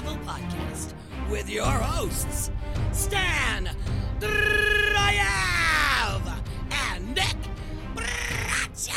Level Podcast with your hosts, Stan Drayev and Nick Bracha.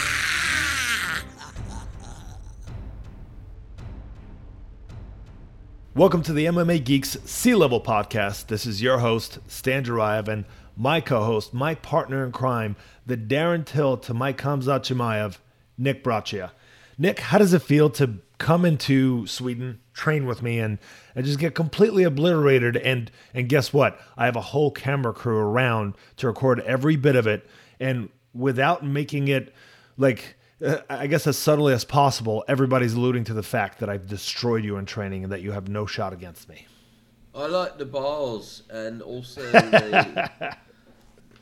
Welcome to the MMA Geeks Sea Level Podcast. This is your host, Stan Jarayev, and my co host, my partner in crime, the Darren Till to Mike Khamzat Chimaev, Nick Braccia. Nick, how does it feel to come into Sweden, train with me, and, and just get completely obliterated? And, and guess what? I have a whole camera crew around to record every bit of it. And without making it like, uh, I guess as subtly as possible, everybody's alluding to the fact that I've destroyed you in training and that you have no shot against me. I like the balls, and also the,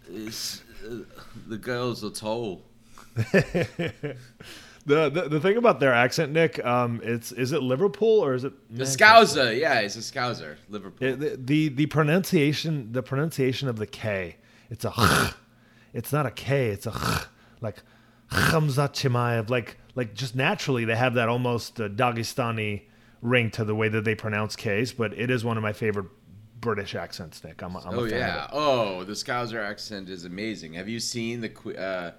uh, the girls are tall. The, the the thing about their accent, Nick, um, it's is it Liverpool or is it The Scouser, yeah, it's a Scouser, Liverpool. It- the, the the pronunciation the pronunciation of the K, it's a it's not a K, it's a like Khamzat Chimaev, like like just naturally they have that almost uh, Dagestani ring to the way that they pronounce K's, but it is one of my favorite British accents, Nick. I'm, I'm oh yeah, oh the Scouser accent is amazing. Have you seen the uh,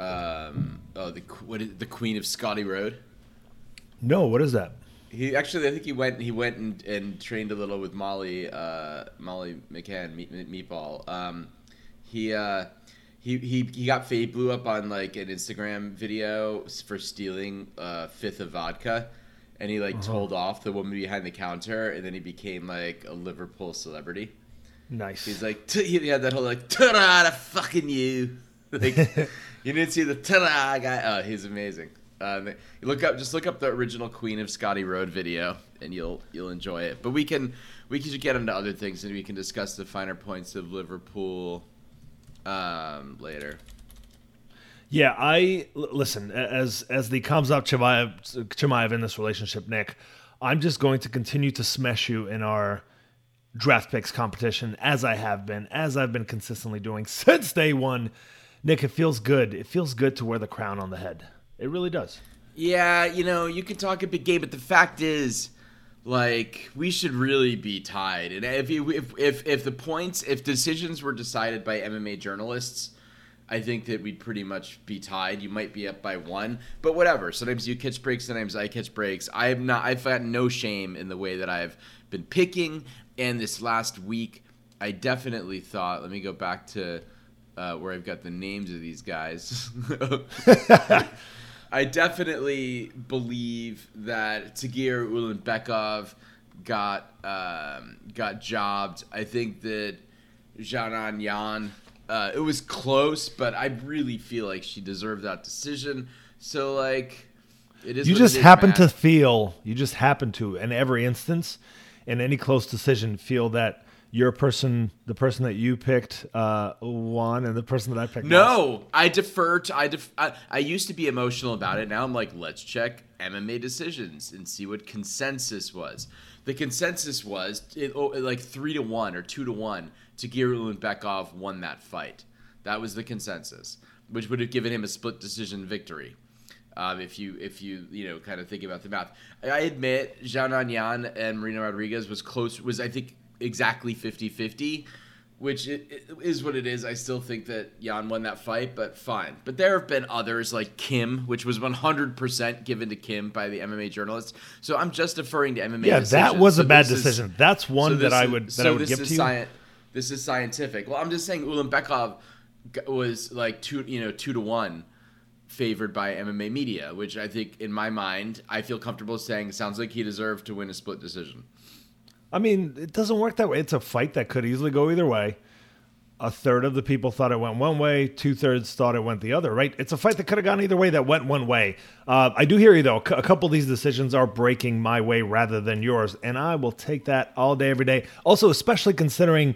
um, oh the what is, the Queen of Scotty Road? No, what is that? He actually, I think he went. He went and, and trained a little with Molly, uh, Molly McCann, Meat, Meatball. Um, he, uh, he he he got he blew up on like an Instagram video for stealing a fifth of vodka, and he like told off the woman behind the counter, and then he became like a Liverpool celebrity. Nice. He's like, t- he had that whole like, ta-da to fucking you. Like, you didn't see the ta-da guy. Oh, he's amazing. You look up, just look up the original Queen of Scotty Road video, and you'll you'll enjoy it. But we can we can get into other things, and we can discuss the finer points of Liverpool um, later. Yeah, I listen as as the Khamzat Chimaev, Chimaev in this relationship, Nick. I'm just going to continue to smash you in our draft picks competition as I have been, as I've been consistently doing since day one. Nick, it feels good. It feels good to wear the crown on the head. It really does. Yeah, you know, you can talk a big game, but the fact is, like, we should really be tied. And if if if if the points, if decisions were decided by MMA journalists, I think that we'd pretty much be tied. You might be up by one, but whatever. Sometimes you catch breaks, sometimes I catch breaks. I have not. I've had no shame in the way that I've been picking. And this last week, I definitely thought. Let me go back to uh, where I've got the names of these guys. I definitely believe that Tagir Ulanbekov got um, got jobbed. I think that Xiaonan Yan, uh, it was close, but I really feel like she deserved that decision. So like, it is. You just is, happen man. to feel, you just happen to, in every instance, in any close decision, feel that your person, the person that you picked, uh, won, and the person that I picked. lost. No, I defer to I, def, I I used to be emotional about it. Now I'm like, let's check MMA decisions and see what consensus was. The consensus was it, oh, like three to one or two to one. Tagir Ulanbekov won that fight. That was the consensus, which would have given him a split decision victory. Um, if you if you you know kind of think about the math, I admit Xiaonan Yan and Marina Rodriguez was close. Was I think exactly 50-50 which is what it is. I still think that Yan won that fight, but fine. But there have been others like Kim, which was 100% given to Kim by the MMA journalists. So I'm just deferring to MMA. Yeah, that decisions. was a bad this is- decision. That's one so that I would that so I would this give is to you. sci- This is scientific. Well, I'm just saying Ulanbekov was like two, you know, two to one favored by MMA media, which I think, in my mind, I feel comfortable saying sounds like he deserved to win a split decision. I mean, it doesn't work that way. It's a fight that could easily go either way. A third of the people thought it went one way. Two thirds thought it went the other. Right? It's a fight that could have gone either way. That went one way. Uh, I do hear you though. A A couple of these decisions are breaking my way rather than yours, and I will take that all day, every day. Also, especially considering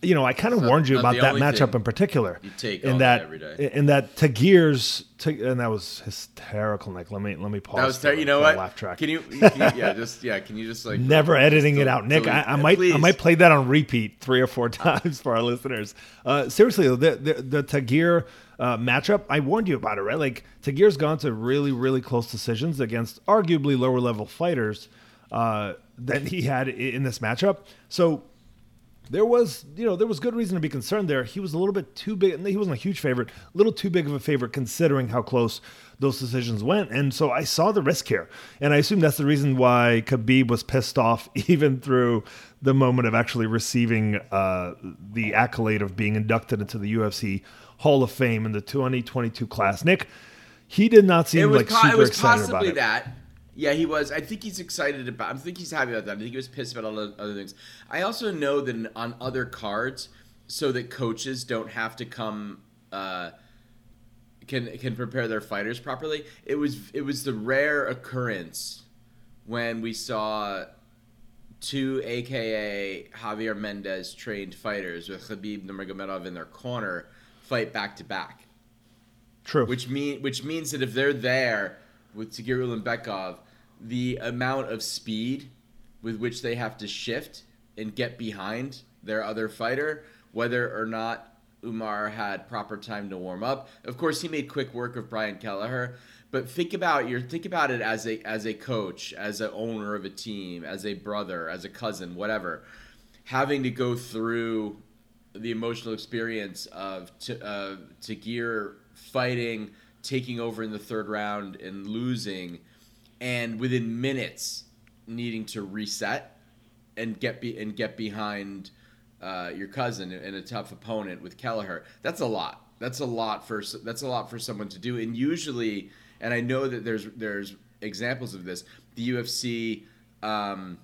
you know, I kind of warned you about that matchup in particular. you take in that every day. in that Tagir's and that was hysterical, Nick. Let me let me pause. That was ter- you know what? Laugh track. Can you, can you yeah just yeah can you just like Never editing it out, Nick. I, delete I that, might I might play that on repeat three or four times for our listeners. Uh, seriously, the the, the Tagir uh, matchup, I warned you about it, right? Like Tagir's gone to really really close decisions against arguably lower level fighters uh, than he had in this matchup. So there was, you know, there was good reason to be concerned there. He was a little bit too big. He wasn't a huge favorite, a little too big of a favorite considering how close those decisions went. And so I saw the risk here. And I assume that's the reason why Khabib was pissed off even through the moment of actually receiving uh, the accolade of being inducted into the UFC Hall of Fame in the 2022 class. Nick, he did not seem like super it was excited about possibly it. that. Yeah, he was. I think he's excited about. I think he's happy about that. I think he was pissed about other, other things. I also know that on other cards, so that coaches don't have to come. Uh, can can prepare their fighters properly. It was it was the rare occurrence when we saw two AKA Javier Mendez trained fighters with Khabib Nurmagomedov in their corner fight back to back True. which mean which means that if they're there with Tagir Ulanbekov, the amount of speed with which they have to shift and get behind their other fighter, whether or not Umar had proper time to warm up. Of course, he made quick work of Brian Kelleher, but think about your think about it as a as a coach, as an owner of a team, as a brother, as a cousin, whatever, having to go through the emotional experience of T- uh, Tagir fighting, taking over in the third round and losing, and within minutes needing to reset and get be- and get behind uh, your cousin and a tough opponent with Kelleher. That's a lot. That's a lot for that's a lot for someone to do. And usually, and I know that there's there's examples of this. The UFC. Um,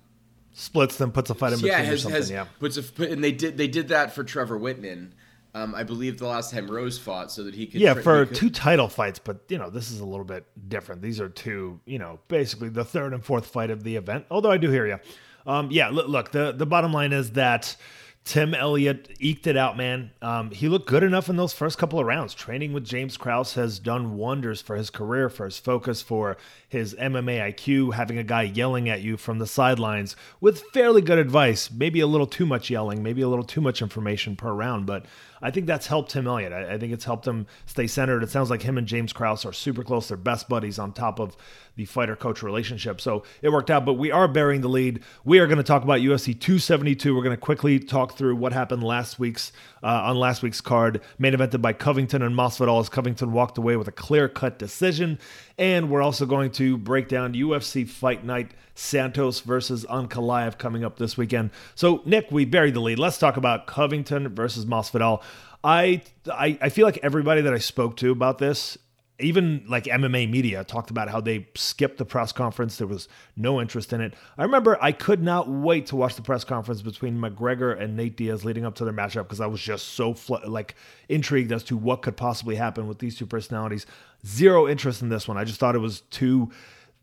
Splits them, puts a fight in between yeah, or has, something. has yeah. puts a put, and they did they did that for Trevor Wittman. Um, I believe the last time Rose fought, so that he could Yeah, for could- two title fights, but you know, this is a little bit different. These are two, you know, basically the third and fourth fight of the event. Although I do hear you. Um, yeah, look, look, the the bottom line is that Tim Elliott eked it out, man. Um, he looked good enough in those first couple of rounds. Training with James Krause has done wonders for his career, for his focus, for his MMA IQ. Having a guy yelling at you from the sidelines with fairly good advice, maybe a little too much yelling, maybe a little too much information per round, but I think that's helped Tim Elliott. I, I think it's helped him stay centered. It sounds like him and James Krause are super close. They're best buddies on top of the fighter coach relationship. So it worked out, but we are bearing the lead. We are going to talk about UFC 272. We're going to quickly talk through what happened last week's uh, on last week's card, main evented by Covington and Masvidal as Covington walked away with a clear cut decision. And we're also going to break down UFC Fight Night Santos versus Ankalaev coming up this weekend. So, Nick, we buried the lead. Let's talk about Covington versus Masvidal. I, I I feel like everybody that I spoke to about this, even like MMA media, talked about how they skipped the press conference. There was no interest in it. I remember I could not wait to watch the press conference between McGregor and Nate Diaz leading up to their matchup because I was just so fl- like intrigued as to what could possibly happen with these two personalities. Zero interest in this one. I just thought it was too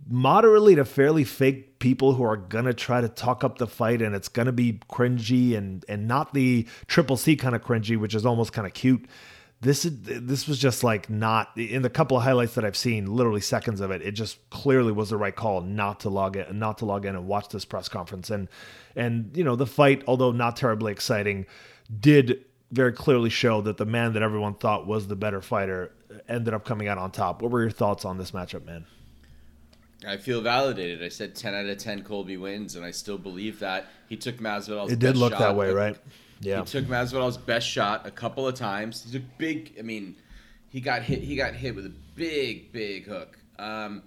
moderately to fairly fake people who are gonna try to talk up the fight and it's gonna be cringy and and not the triple C kind of cringy, which is almost kind of cute. This is this was just like not in the couple of highlights that I've seen, literally seconds of it. It just clearly was the right call not to log in, not to log in and watch this press conference. And and you know the fight, although not terribly exciting, did very clearly show that the man that everyone thought was the better fighter ended up coming out on top. What were your thoughts on this matchup, man? I feel validated. I said 10 out of 10 Colby wins, and I still believe that. He took Masvidal's It did look that way, right? Yeah. He took Masvidal's best shot a couple of times. He took big. I mean, he got hit. He got hit with a big, big hook. Um,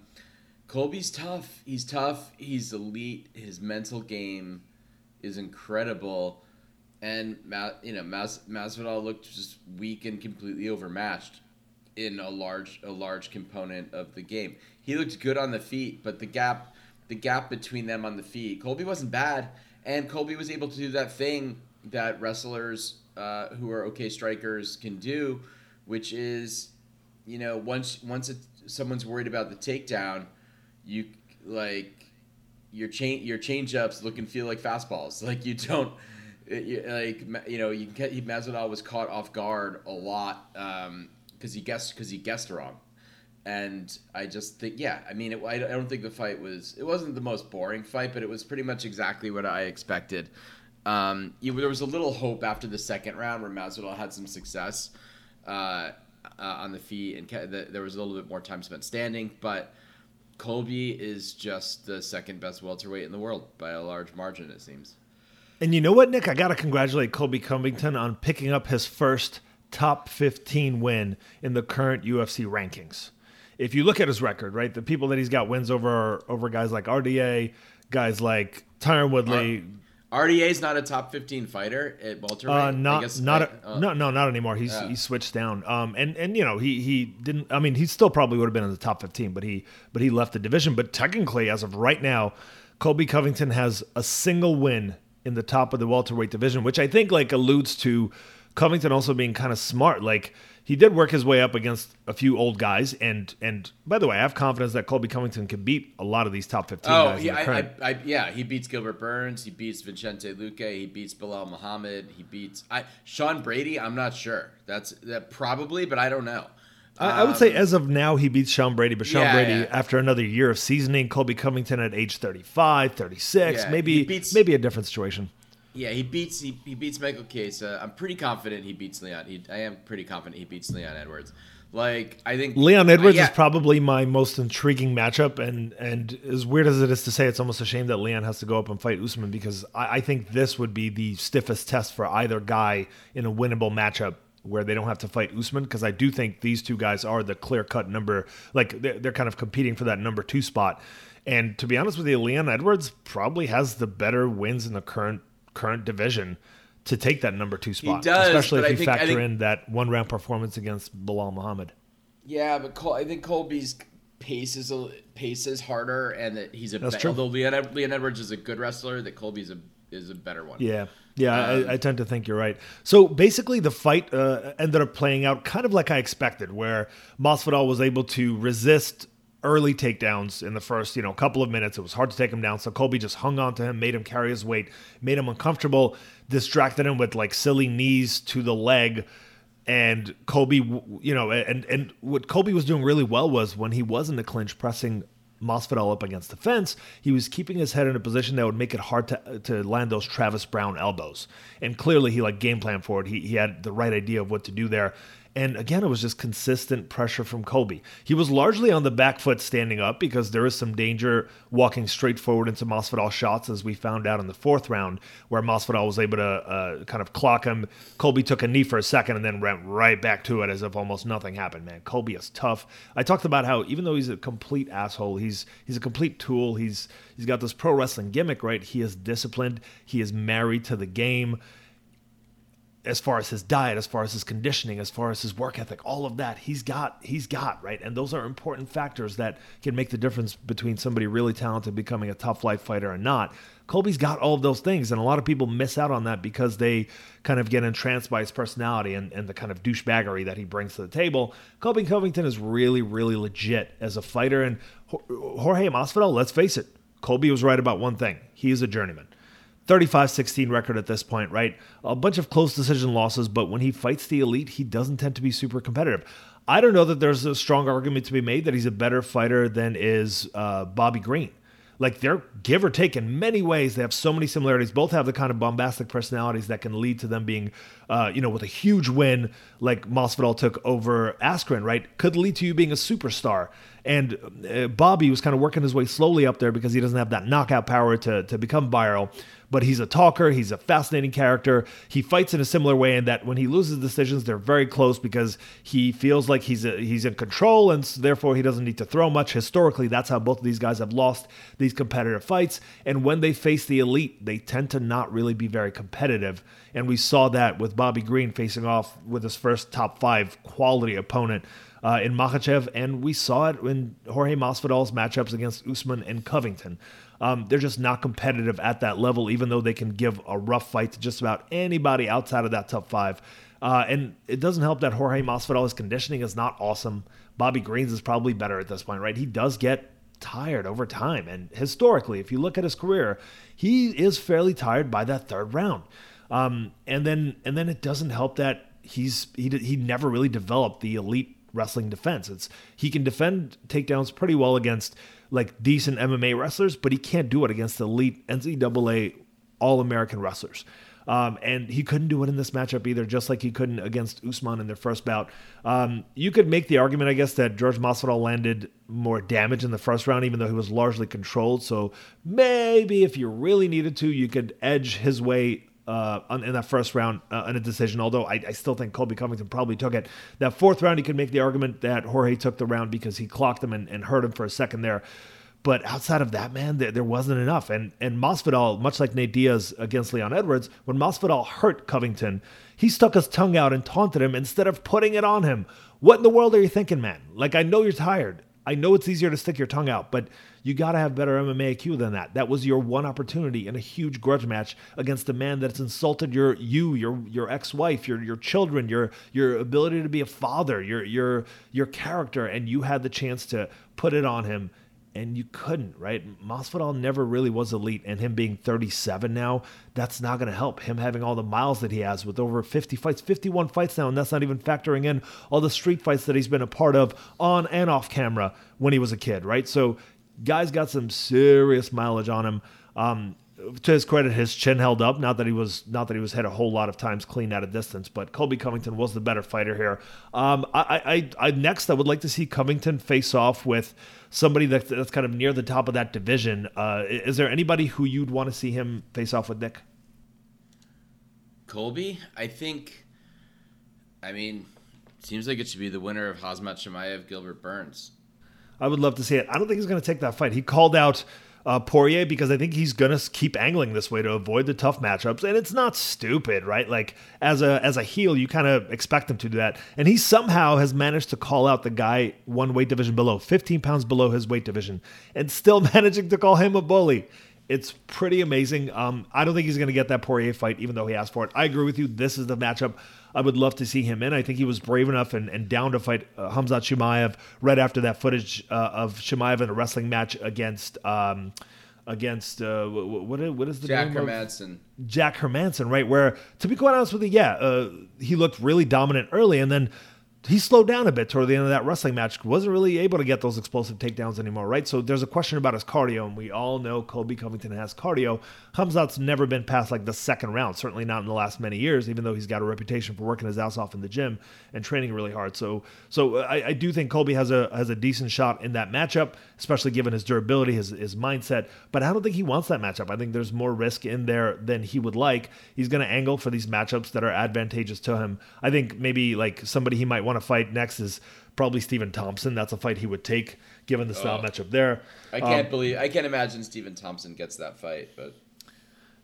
Colby's tough. He's tough. He's elite. His mental game is incredible, and you know Mas- Masvidal looked just weak and completely overmatched in a large a large component of the game. He looked good on the feet, but the gap the gap between them on the feet, Colby wasn't bad, and Colby was able to do that thing that wrestlers uh, who are okay strikers can do, which is, you know, once once it, someone's worried about the takedown, you like your chain your change ups look and feel like fastballs. Like you don't it, like you know, you get Masvidal was caught off guard a lot because um, he guessed because he guessed wrong, and I just think yeah, I mean, it, I don't think the fight was it wasn't the most boring fight, but it was pretty much exactly what I expected. Um, you, there was a little hope after the second round where Masvidal had some success uh, uh, on the feet, and the, there was a little bit more time spent standing, but. Colby is just the second best welterweight in the world by a large margin, it seems. And you know what, Nick? I got to congratulate Colby Covington on picking up his first top 15 win in the current UFC rankings. If you look at his record, right, the people that he's got wins over are over guys like RDA, guys like Tyron Woodley. RDA is not a top 15 fighter at welterweight. Uh, not guess, not a, uh, no no not anymore. He's he switched down. Um and and you know he he didn't. I mean he still probably would have been in the top 15, but he but he left the division. But technically, as of right now, Colby Covington has a single win in the top of the welterweight division, which I think like alludes to Covington also being kind of smart. Like he did work his way up against a few old guys, and and by the way, I have confidence that Colby Covington can beat a lot of these top fifteen oh, guys. Yeah, I, I, I, yeah, he beats Gilbert Burns, he beats Vicente Luque, he beats Belal Muhammad, he beats I, Sean Brady. I'm not sure. That's that probably, but I don't know. I, would say um, as of now, he beats Sean Brady, but Sean yeah, Brady, yeah. after another year of seasoning, Colby Covington at age 35, 36, yeah, maybe beats, maybe a different situation. Yeah, he beats he, he beats Michael Chiesa. I'm pretty confident he beats Leon. He, I am pretty confident he beats Leon Edwards. Like I think Leon Edwards uh, is probably my most intriguing matchup, and and as weird as it is to say, it's almost a shame that Leon has to go up and fight Usman because I, I think this would be the stiffest test for either guy in a winnable matchup where they don't have to fight Usman because I do think these two guys are the clear cut number. Like they're, they're kind of competing for that number two spot. And to be honest with you, Leon Edwards probably has the better wins in the current current division to take that number two spot, does, especially if you think, factor think, in that one round performance against Belal Muhammad. Yeah, but Col- I think Colby's pace is a, pace is harder, and that he's a That's be- true. although Leon, Leon Edwards is a good wrestler, that Colby's a is a better one. Yeah, yeah, um, I, I, tend to think you're right. So basically, the fight uh, ended up playing out kind of like I expected, where Masvidal was able to resist early takedowns in the first, you know, couple of minutes. It was hard to take him down, so Colby just hung on to him, made him carry his weight, made him uncomfortable, distracted him with like silly knees to the leg. And Colby, you know, and and what Colby was doing really well was when he was in the clinch, pressing Masvidal up against the fence, he was keeping his head in a position that would make it hard to to land those Travis Browne elbows. And clearly, he like game plan for it. He he had the right idea of what to do there. And again, it was just consistent pressure from Colby. He was largely on the back foot standing up because there is some danger walking straight forward into Masvidal shots, as we found out in the fourth round, where Masvidal was able to uh, kind of clock him. Colby took a knee for a second and then went right back to it as if almost nothing happened. Man, Colby is tough. I talked about how even though he's a complete asshole, he's he's a complete tool. He's he's got this pro wrestling gimmick, right? He is disciplined. He is married to the game as far as his diet, as far as his conditioning, as far as his work ethic, all of that he's got, he's got, right? And those are important factors that can make the difference between somebody really talented becoming a tough life fighter and not. Colby's got all of those things, and a lot of people miss out on that because they kind of get entranced by his personality and, and the kind of douchebaggery that he brings to the table. Colby Covington is really, really legit as a fighter, and Jorge Masvidal, let's face it, Colby was right about one thing: he is a journeyman. 35 16 record at this point, right? A bunch of close decision losses, but when he fights the elite, he doesn't tend to be super competitive. I don't know that there's a strong argument to be made that he's a better fighter than is uh, Bobby Green. Like they're give or take in many ways, they have so many similarities. Both have the kind of bombastic personalities that can lead to them being, uh, you know, with a huge win like Masvidal took over Askren, right? Could lead to you being a superstar. And uh, Bobby was kind of working his way slowly up there because he doesn't have that knockout power to to become viral but he's a talker. He's a fascinating character. He fights in a similar way in that when he loses decisions, they're very close because he feels like he's a, he's in control and therefore he doesn't need to throw much. Historically, that's how both of these guys have lost these competitive fights. And when they face the elite, they tend to not really be very competitive. And we saw that with Bobby Green facing off with his first top five quality opponent. Uh, in Makhachev, and we saw it in Jorge Masvidal's matchups against Usman and Covington. Um, they're just not competitive at that level, even though they can give a rough fight to just about anybody outside of that top five. Uh, and it doesn't help that Jorge Masvidal's conditioning is not awesome. Bobby Green's is probably better at this point, right? He does get tired over time. And historically, if you look at his career, he is fairly tired by that third round. Um, and then and then it doesn't help that he's he he never really developed the elite wrestling defense. It's he can defend takedowns pretty well against like decent MMA wrestlers, but he can't do it against elite NCAA All American wrestlers. Um, and he couldn't do it in this matchup either, just like he couldn't against Usman in their first bout. Um, you could make the argument, I guess, that George Masvidal landed more damage in the first round, even though he was largely controlled. So maybe if you really needed to, you could edge his way uh, in that first round uh, in a decision. Although I, I, still think Colby Covington probably took it. That fourth round, you could make the argument that Jorge took the round because he clocked him and, and hurt him for a second there. But outside of that, man, there, there wasn't enough. And and Masvidal, much like Nate Diaz against Leon Edwards, when Masvidal hurt Covington, he stuck his tongue out and taunted him instead of putting it on him. What in the world are you thinking, man? Like I know you're tired. I know it's easier to stick your tongue out, but you got to have better MMA IQ than that. That was your one opportunity in a huge grudge match against a man that's insulted your you, your your ex-wife, your your children, your your ability to be a father, your your your character, and you had the chance to put it on him and you couldn't, right? Masvidal never really was elite, and him being 37 now, that's not going to help. Him having all the miles that he has with over 50 fights, 51 fights now, and that's not even factoring in all the street fights that he's been a part of on and off camera when he was a kid, right? So, guys got some serious mileage on him. Um, to his credit, his chin held up. Not that he was not that he was hit a whole lot of times clean at a distance, but Colby Covington was the better fighter here. Um, I, I, I next I would like to see Covington face off with somebody that, that's kind of near the top of that division. Uh, is there anybody who you'd want to see him face off with, Nick? Colby, I think. I mean, seems like it should be the winner of Khamzat Chimaev, Gilbert Burns. I would love to see it. I don't think he's going to take that fight. He called out uh, Poirier because I think he's gonna keep angling this way to avoid the tough matchups, and it's not stupid, right? Like as a as a heel, you kind of expect him to do that, and he somehow has managed to call out the guy one weight division below, 15 pounds below his weight division, and still managing to call him a bully. It's pretty amazing. Um, I don't think he's going to get that Poirier fight, even though he asked for it. I agree with you. This is the matchup I would love to see him in. I think he was brave enough and, and down to fight uh, Khamzat Chimaev right after that footage uh, of Chimaev in a wrestling match against. Um, against uh, what what is the Jack name Hermansson. Of? Jack Hermansson, right? Where to be quite honest with you, yeah, uh, he looked really dominant early, and then he slowed down a bit toward the end of that wrestling match. Wasn't really able to get those explosive takedowns anymore, right? So there's a question about his cardio, and we all know Colby Covington has cardio. Khamzat's never been past like the second round, certainly not in the last many years, even though he's got a reputation for working his ass off in the gym and training really hard. So, so I, I do think Colby has a has a decent shot in that matchup, especially given his durability, his his mindset. But I don't think he wants that matchup. I think there's more risk in there than he would like. He's going to angle for these matchups that are advantageous to him. I think maybe like somebody he might want to fight next is probably Stephen Thompson. That's a fight he would take given the style oh, matchup there. I can't um, believe I can't imagine Stephen Thompson gets that fight, but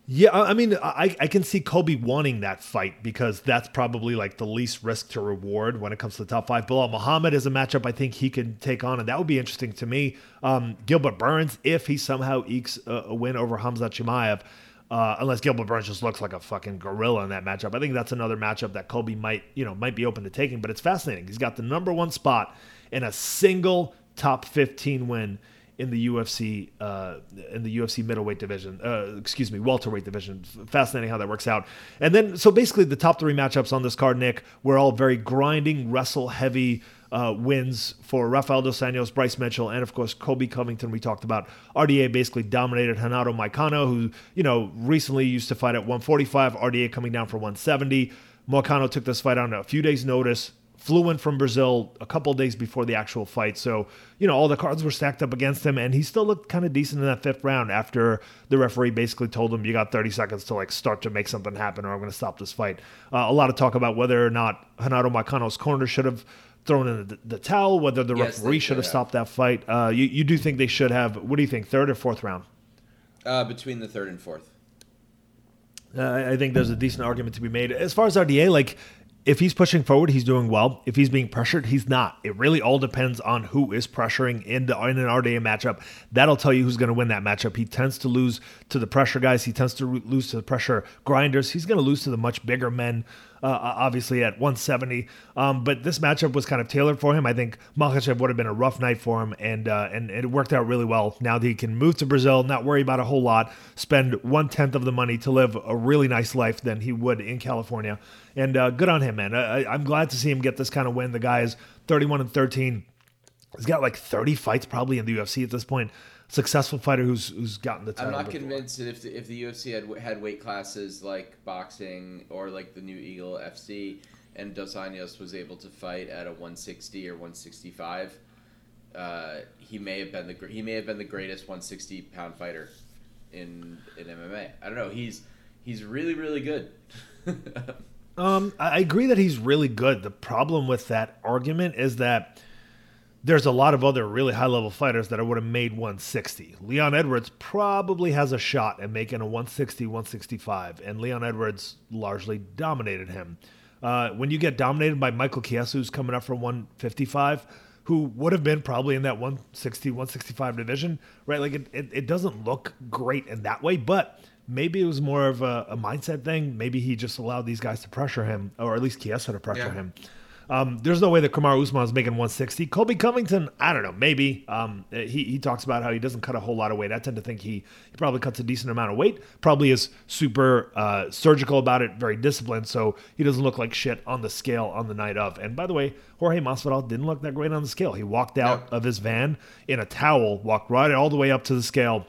yeah, I mean, I, I can see Colby wanting that fight because that's probably like the least risk to reward when it comes to the top five. Belal Muhammad is a matchup I think he can take on, and that would be interesting to me. Um, Gilbert Burns, if he somehow ekes a, a win over Khamzat Chimaev, uh, unless Gilbert Burns just looks like a fucking gorilla in that matchup. I think that's another matchup that Colby might, you know, might be open to taking. But it's fascinating. He's got the number one spot in a single top 15 win in the UFC uh, in the UFC middleweight division. Uh, excuse me, welterweight division. Fascinating how that works out. And then so basically the top three matchups on this card, Nick, were all very grinding, wrestle heavy uh, wins for Rafael dos Anjos, Bryce Mitchell, and of course Colby Covington. We talked about RDA basically dominated Renato Moicano, who you know recently used to fight at 145. RDA coming down for 170. Moicano took this fight on a few days' notice. Flew in from Brazil a couple days before the actual fight, so you know all the cards were stacked up against him, and he still looked kind of decent in that fifth round. After the referee basically told him, "You got 30 seconds to like start to make something happen, or I'm going to stop this fight." Uh, a lot of talk about whether or not Renato Moicano's corner should have thrown in the, the towel, whether the yes, referee should have stopped that fight. Uh, you, you do think they should have, what do you think, third or fourth round? Uh, between the third and fourth. Uh, I think there's a decent argument to be made. As far as RDA, like, if he's pushing forward, he's doing well. If he's being pressured, he's not. It really all depends on who is pressuring in, the, in an RDA matchup. That'll tell you who's going to win that matchup. He tends to lose to the pressure guys. He tends to lose to the pressure grinders. He's going to lose to the much bigger men uh, obviously at 170. Um, but this matchup was kind of tailored for him. I think Makhachev would have been a rough night for him, and uh, and it worked out really well. Now that he can move to Brazil, not worry about a whole lot, spend one tenth of the money to live a really nice life than he would in California. And uh, good on him, man. I, I'm glad to see him get this kind of win. The guy is 31 and 13. He's got like 30 fights probably in the UFC at this point successful fighter who's who's gotten the title. I'm not before. convinced that if the, if the UFC had had weight classes like boxing or like the new Eagle FC, and Dos Anjos was able to fight at a 160 or 165, uh, he may have been the he may have been the greatest 160 pound fighter in in MMA. I don't know. He's he's really really good. um, I agree that he's really good. The problem with that argument is that there's a lot of other really high level fighters that I would have made 160. Leon Edwards probably has a shot at making a 160, 165, and Leon Edwards largely dominated him. Uh, when you get dominated by Michael Chiesa, who's coming up from 155, who would have been probably in that 160, 165 division, right? Like it, it, it doesn't look great in that way, but maybe it was more of a, a, mindset thing. Maybe he just allowed these guys to pressure him, or at least Chiesa to pressure yeah. him. Um, there's no way that Kamaru Usman is making 160. Colby Covington, I don't know, maybe. Um, he, he talks about how he doesn't cut a whole lot of weight. I tend to think he, he probably cuts a decent amount of weight. Probably is super uh, surgical about it, very disciplined, so he doesn't look like shit on the scale on the night of. And by the way, Jorge Masvidal didn't look that great on the scale. He walked out of his van in a towel, walked right all the way up to the scale,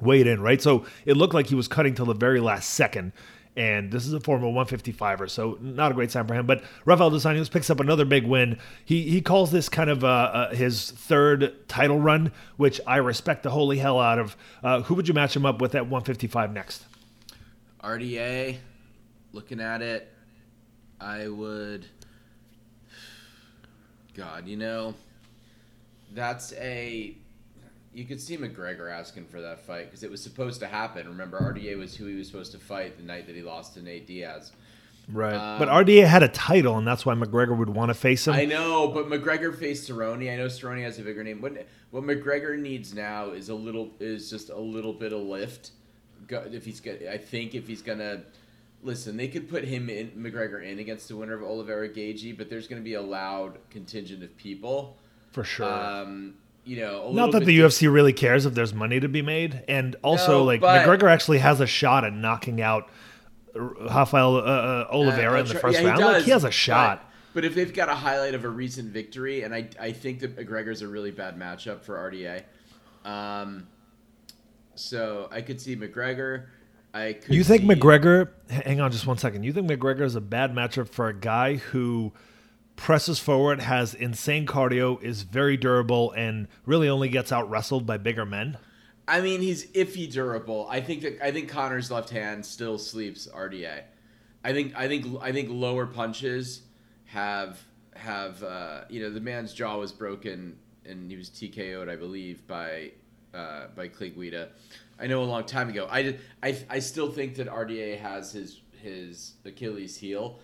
weighed in, right? So it looked like he was cutting till the very last second and this is a former 155er, so not a great sign for him. But Rafael dos Anjos picks up another big win. He he calls this kind of uh, uh, his third title run, which I respect the holy hell out of. Uh, who would you match him up with at 155 next? RDA. Looking at it, I would. God, you know, that's a you could see McGregor asking for that fight because it was supposed to happen. Remember, RDA was who he was supposed to fight the night that he lost to Nate Diaz. Right, um, but RDA had a title, and that's why McGregor would want to face him. I know, but McGregor faced Cerrone. I know Cerrone has a bigger name. What what McGregor needs now is a little is just a little bit of lift. If he's got, I think if he's gonna listen, they could put him in McGregor in against the winner of Oliveira Gaethje, but there's going to be a loud contingent of people for sure. Um, you know, not that the UFC really cares if there's money to be made, and also no, like but, McGregor actually has a shot at knocking out Rafael uh, uh, Oliveira uh, in the first yeah, round. Does, like he has a shot. But, but, if they've got a highlight of a recent victory, and I, I think that McGregor's a really bad matchup for RDA. Um, so I could see McGregor. I could. You think see, McGregor? Hang on, just one second. You think McGregor is a bad matchup for a guy who? Presses forward, has insane cardio, is very durable, and really only gets out wrestled by bigger men? I mean, he's iffy durable. I think that I think Conor's left hand still sleeps RDA. I think I think I think lower punches have have uh, you know the man's jaw was broken and he was TKO'd I believe by uh, by Clay Guida. I know a long time ago. I, did, I I still think that RDA has his his Achilles heel,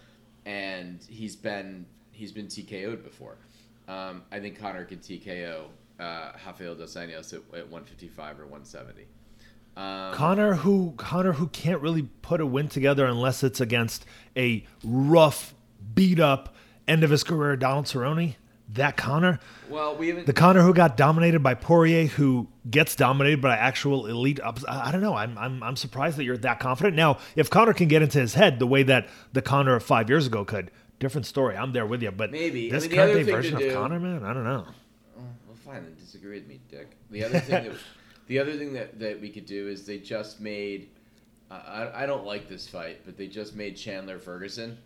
and he's been he's been TKO'd before. Um, I think Conor can TKO uh, Rafael dos Anjos at, at 155 or 170. Um, Conor, who Conor, who can't really put a win together unless it's against a rough, beat up end of his career Donald Cerrone. That Conor. Well, we haven't. The Conor who got dominated by Poirier, who gets dominated by actual elite. Ups, I don't know. I'm, I'm I'm surprised that you're that confident. Now, if Conor can get into his head the way that the Conor of five years ago could, different story. I'm there with you, but maybe this I mean, current day version do, of Conor, man, I don't know. Oh, well, fine, then disagree with me, Dick. The other thing that the other thing that, that we could do is they just made. Uh, I I don't like this fight, but they just made Chandler Ferguson.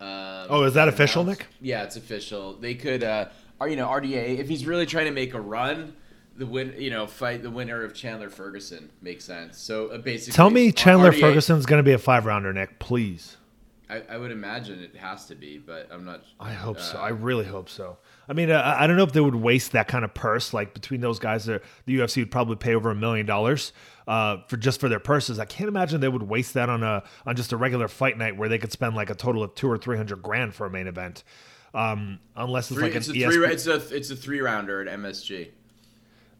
Um, oh, is that official, Nick? Yeah, it's official. They could, uh, or you know, RDA if he's really trying to make a run. The win, you know, fight the winner of Chandler Ferguson makes sense. So uh, basically, tell me Chandler RDA, Ferguson's going to be a five rounder, Nick, please. I, I, would imagine it has to be, but I'm not. I hope uh, so. I really hope so. I mean, uh, I don't know if they would waste that kind of purse. Like between those guys, the UFC would probably pay over a million dollars uh, for just for their purses. I can't imagine they would waste that on a on just a regular fight night where they could spend like a total of two or three hundred grand for a main event, um, unless it's three, like it's an a ESP- three. It's a it's a three rounder at MSG.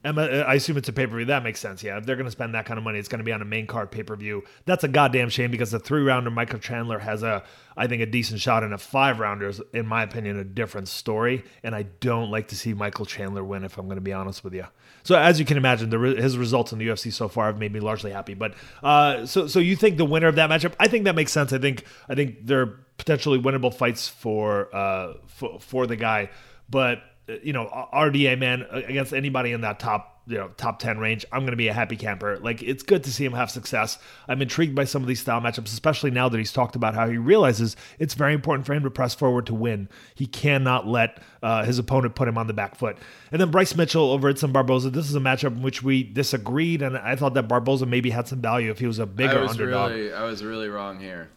Uh, I assume it's a pay per view. That makes sense. Yeah, if they're going to spend that kind of money, it's going to be on a main card pay per view. That's a goddamn shame because the three rounder Michael Chandler has a, I think, a decent shot, and a five rounder is, in my opinion, a different story. And I don't like to see Michael Chandler win, if I'm going to be honest with you. So as you can imagine, the, his results in the UFC so far have made me largely happy. But uh, so so you think the winner of that matchup? I think that makes sense. I think I think they're potentially winnable fights for uh, for, for the guy, but you know, RDA man against anybody in that top you know top 10 range i'm going to be a happy camper. Like it's good to see him have success. I'm intrigued by some of these style matchups especially now that he's talked about how he realizes it's very important for him to press forward to win. He cannot let uh, his opponent put him on the back foot. And then bryce mitchell over Edson barboza this is a matchup in which we disagreed and i thought that barboza maybe had some value if he was a bigger I was underdog. really, i was really wrong here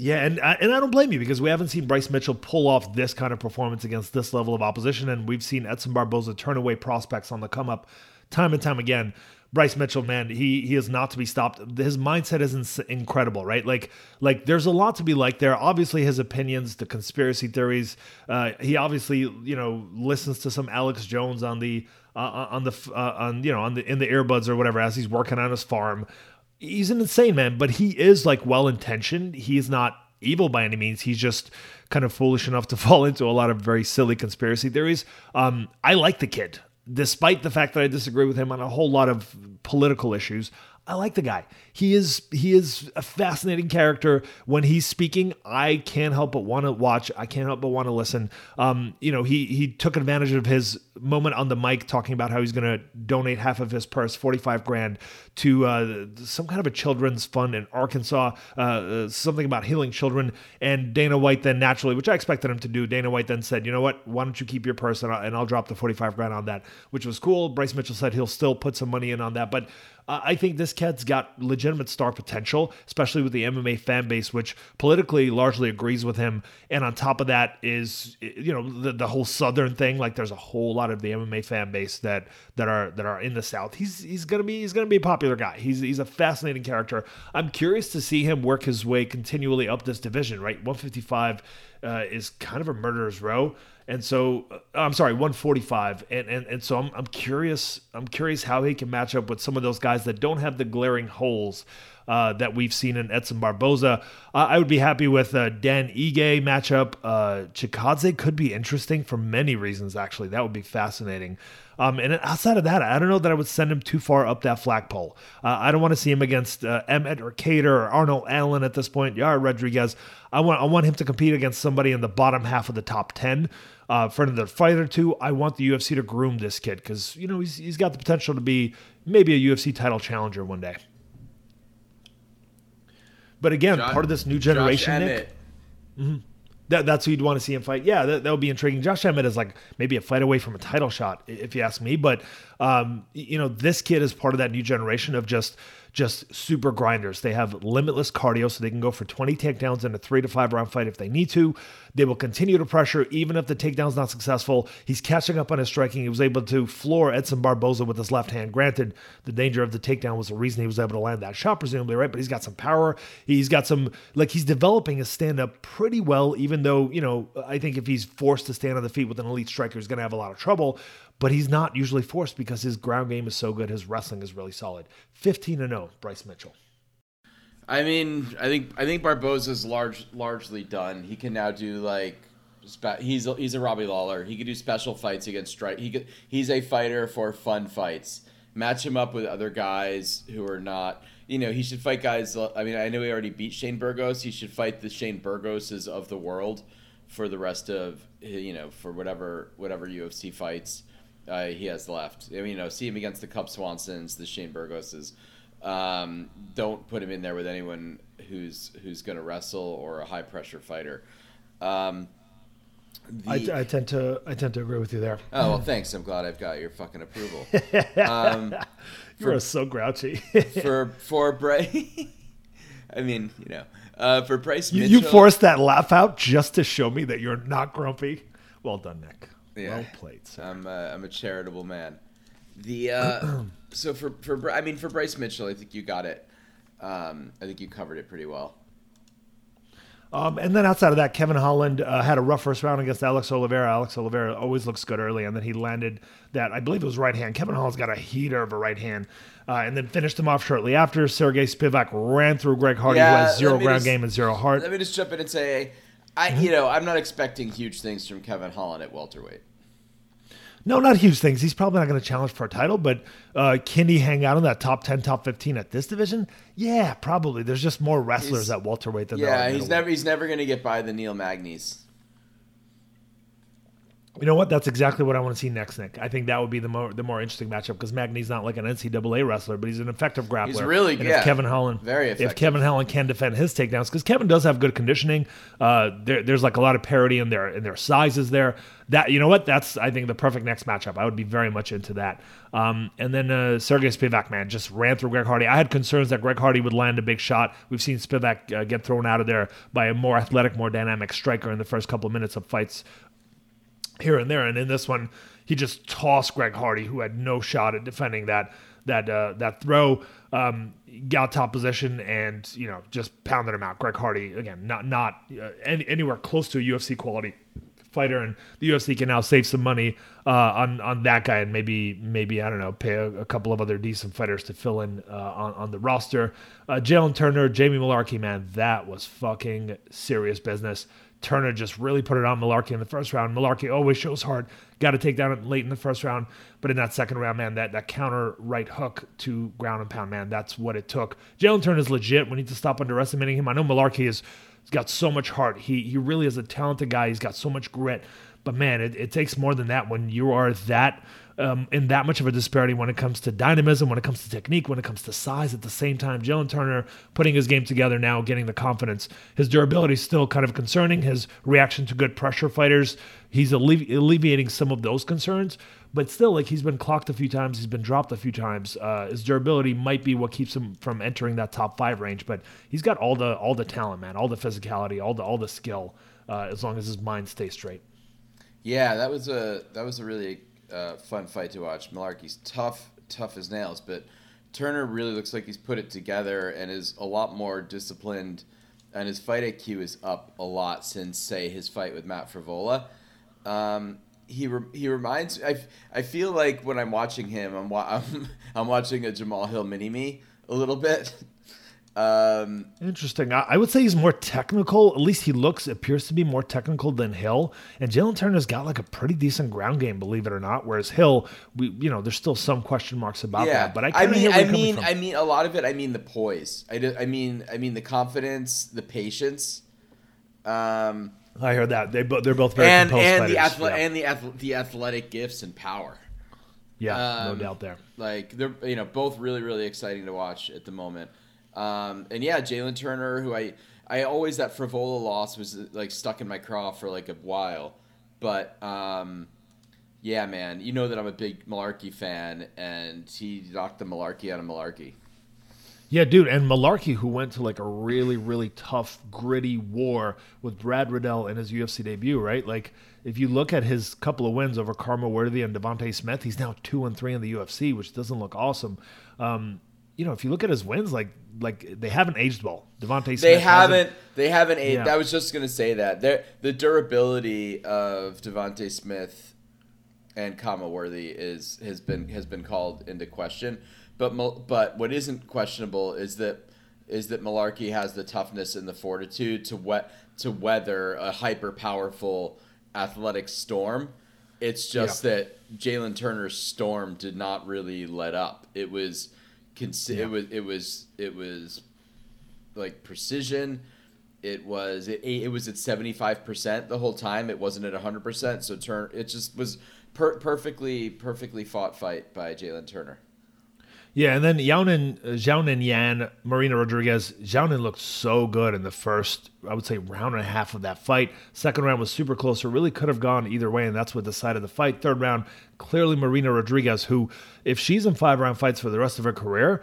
yeah, and and I don't blame you because we haven't seen Bryce Mitchell pull off this kind of performance against this level of opposition, and we've seen Edson Barboza turn away prospects on the come up time and time again. Bryce Mitchell, man, he he is not to be stopped. His mindset is incredible, right? Like like there's a lot to be like there. Obviously, his opinions, the conspiracy theories. Uh, he obviously you know listens to some Alex Jones on the uh, on the uh, on you know on the in the earbuds or whatever as he's working on his farm he's an insane man, but he is like well intentioned. He is not evil by any means. He's just kind of foolish enough to fall into a lot of very silly conspiracy theories. Um, I like the kid, despite the fact that I disagree with him on a whole lot of political issues. I like the guy. He is he is a fascinating character. When he's speaking, I can't help but want to watch. I can't help but want to listen. Um, you know, he he took advantage of his moment on the mic talking about how he's going to donate half of his purse, 45 grand, to uh, some kind of a children's fund in Arkansas, uh, uh, something about healing children. And Dana White then naturally, which I expected him to do, Dana White then said, you know what, why don't you keep your purse and I'll, and I'll drop the 45 grand on that, which was cool. Bryce Mitchell said he'll still put some money in on that. But I think this kid's got legitimate star potential, especially with the MMA fan base, which politically largely agrees with him. And on top of that is, you know, the, the whole Southern thing. Like there's a whole lot of the MMA fan base that that are that are in the South. He's he's gonna be he's gonna be a popular guy. He's he's a fascinating character. I'm curious to see him work his way continually up this division. Right, 155 uh, is kind of a murderer's row. And so uh, I'm sorry, 145. And, and and so I'm, I'm curious. I'm curious how he can match up with some of those guys that don't have the glaring holes uh, that we've seen in Edson Barboza. Uh, I would be happy with a Dan Ige matchup. Uh, Chikadze could be interesting for many reasons, actually. That would be fascinating. Um, and outside of that, I don't know that I would send him too far up that flagpole. Uh, I don't want to see him against uh, Emmett or Kattar or Arnold Allen at this point. Yair Rodriguez. I want I want him to compete against somebody in the bottom half of the top ten. Uh, for another fight or two, I want the UFC to groom this kid because you know he's he's got the potential to be maybe a UFC title challenger one day. But again, Josh, part of this new generation, Nick. Mm-hmm, that, that's who you'd want to see him fight. Yeah, that, that would be intriguing. Josh Emmett is like maybe a fight away from a title shot, if you ask me. But um, you know, this kid is part of that new generation of just just super grinders. They have limitless cardio, so they can go for 20 takedowns in a three to five round fight if they need to. They will continue to pressure even if the takedown's not successful. He's catching up on his striking. He was able to floor Edson Barboza with his left hand. Granted, the danger of the takedown was the reason he was able to land that shot, presumably, right? But he's got some power. He's got some, like, he's developing his stand up pretty well, even though, you know, I think if he's forced to stand on the feet with an elite striker, he's going to have a lot of trouble but he's not usually forced because his ground game is so good. His wrestling is really solid. 15 and 0, Bryce Mitchell. I mean, I think I think Barboza's large largely done. He can now do like he's a, he's a Robbie Lawler. He could do special fights against strike. He could, he's a fighter for fun fights. Match him up with other guys who are not. You know, he should fight guys. I mean, I know he already beat Shane Burgos. He should fight the Shane Burgoses of the world for the rest of you know for whatever whatever UFC fights uh, he has left. I mean, you know, see him against the Cub Swansons, the Shane Burgoses. Um, don't put him in there with anyone who's who's going to wrestle or a high pressure fighter. Um, the, I, I, tend to I tend to agree with you there. Oh well, thanks. I'm glad I've got your fucking approval. Um, you are so grouchy. for for Bray, I mean, you know, uh, for Bryce Mitchell, you, you forced that laugh out just to show me that you're not grumpy. Well done, Nick. Yeah. Well played. Sir. I'm uh, I'm a charitable man. The uh, so for for I mean for Bryce Mitchell, I think you got it. Um, I think you covered it pretty well. Um, and then outside of that, Kevin Holland uh, had a rough first round against Alex Oliveira. Alex Oliveira always looks good early, and then he landed that, I believe it was right hand. Kevin Holland's got a heater of a right hand, uh, and then finished him off shortly after. Sergey Spivak ran through Greg Hardy, Yeah, who has zero ground just- game and zero heart. Let me just jump in and say, I you know I'm not expecting huge things from Kevin Holland at welterweight. No, not huge things. He's probably not going to challenge for a title, but uh, can he hang out in that top 10, top 15 at this division? Yeah, probably. There's just more wrestlers He's- at welterweight than there are Yeah, he's never he's never gonna get by the Neil Magnies. You know what? That's exactly what I want to see next, Nick. I think that would be the more the more interesting matchup because Magny's not like an NCAA wrestler, but he's an effective grappler. He's really- and yeah, If Kevin Holland, very If. Kevin Holland can defend his takedowns, because Kevin does have good conditioning. Uh, there, there's like a lot of parity in their in their sizes there. That you know what? That's I think the perfect next matchup. I would be very much into that. Um, and then uh, Sergey Spivak, man, just ran through Greg Hardy. I had concerns that Greg Hardy would land a big shot. We've seen Spivak uh, get thrown out of there by a more athletic, more dynamic striker in the first couple of minutes of fights here and there. And in this one, he just tossed Greg Hardy, who had no shot at defending that that uh, that throw. Um, got top position and you know just pounded him out. Greg Hardy again, not not uh, any, anywhere close to a UFC quality fighter, and the UFC can now save some money uh, on on that guy and maybe maybe I don't know pay a, a couple of other decent fighters to fill in uh, on on the roster. Uh, Jalen Turner, Jamie Mullarkey, man, that was fucking serious business. Turner just really put it on Mullarkey in the first round. Mullarkey always shows heart. Got to take down late in the first round, but in that second round, man, that that counter right hook to ground and pound, man, that's what it took. Jalen Turner is legit. We need to stop underestimating him. I know Mullarkey is he's got so much heart. He he really is a talented guy. He's got so much grit. But man, it, it takes more than that when you are that um, in that much of a disparity when it comes to dynamism, when it comes to technique, when it comes to size. At the same time, Jalen Turner putting his game together now, getting the confidence. His durability is still kind of concerning. His reaction to good pressure fighters, he's allevi- alleviating some of those concerns. But still, like he's been clocked a few times, he's been dropped a few times. Uh, his durability might be what keeps him from entering that top five range. But he's got all the all the talent, man, all the physicality, all the all the skill. Uh, as long as his mind stays straight. Yeah, that was a that was a really uh, fun fight to watch. Mullarkey's tough, tough as nails, but Turner really looks like he's put it together and is a lot more disciplined, and his fight IQ is up a lot since say his fight with Matt Frevola. Um, he re- he reminds I, I feel like when I'm watching him, I'm wa- I'm, I'm watching a Jamal Hill mini me a little bit. Um, Interesting. I, I would say he's more technical. At least he looks, appears to be more technical than Hill. And Jalen Turner's got like a pretty decent ground game, believe it or not. Whereas Hill, we you know, there's still some question marks about yeah, that. But I, I mean, I mean. I mean, a lot of it. I mean, the poise. I, do, I mean, I mean, the confidence, the patience, um, I heard that they bo- they're both very and composed and the athle- yeah, and the the athletic gifts and power. Yeah, no um, doubt there. Like they're you know both really really exciting to watch at the moment. Um, and yeah, Jalen Turner, who I I always that Frevola loss was like stuck in my craw for like a while, but um, yeah, man, you know that I'm a big Mullarkey fan, and he knocked the Malarkey out of Mullarkey. Yeah, dude, and Mullarkey, who went to like a really, really tough, gritty war with Brad Riddell in his UFC debut, right? Like, if you look at his couple of wins over Khama Worthy and Devonte Smith, he's now two and three in the UFC, which doesn't look awesome. Um, you know, if you look at his wins, like, like they haven't aged well. Devonte Smith, They hasn't- haven't. They haven't. aged. Yeah. I was just gonna say that They're, the durability of Devonte Smith and Khama Worthy is has been has been called into question. But but what isn't questionable is that is that Mullarkey has the toughness and the fortitude to wet to weather a hyper powerful athletic storm. It's just that Jalen Turner's storm did not really let up. It was, consi- Yeah. it was it was it was like precision. It was it, it was at seventy five percent the whole time. It wasn't at hundred percent. So turn it just was per- perfectly perfectly fought fight by Jalen Turner. Yeah, and then Xiaonan, uh, Yan, Marina Rodriguez. Xiaonan looked so good in the first, I would say, round and a half of that fight. Second round was super close. It really could have gone either way, and that's what decided the fight. Third round, clearly Marina Rodriguez, who, if she's in five round fights for the rest of her career,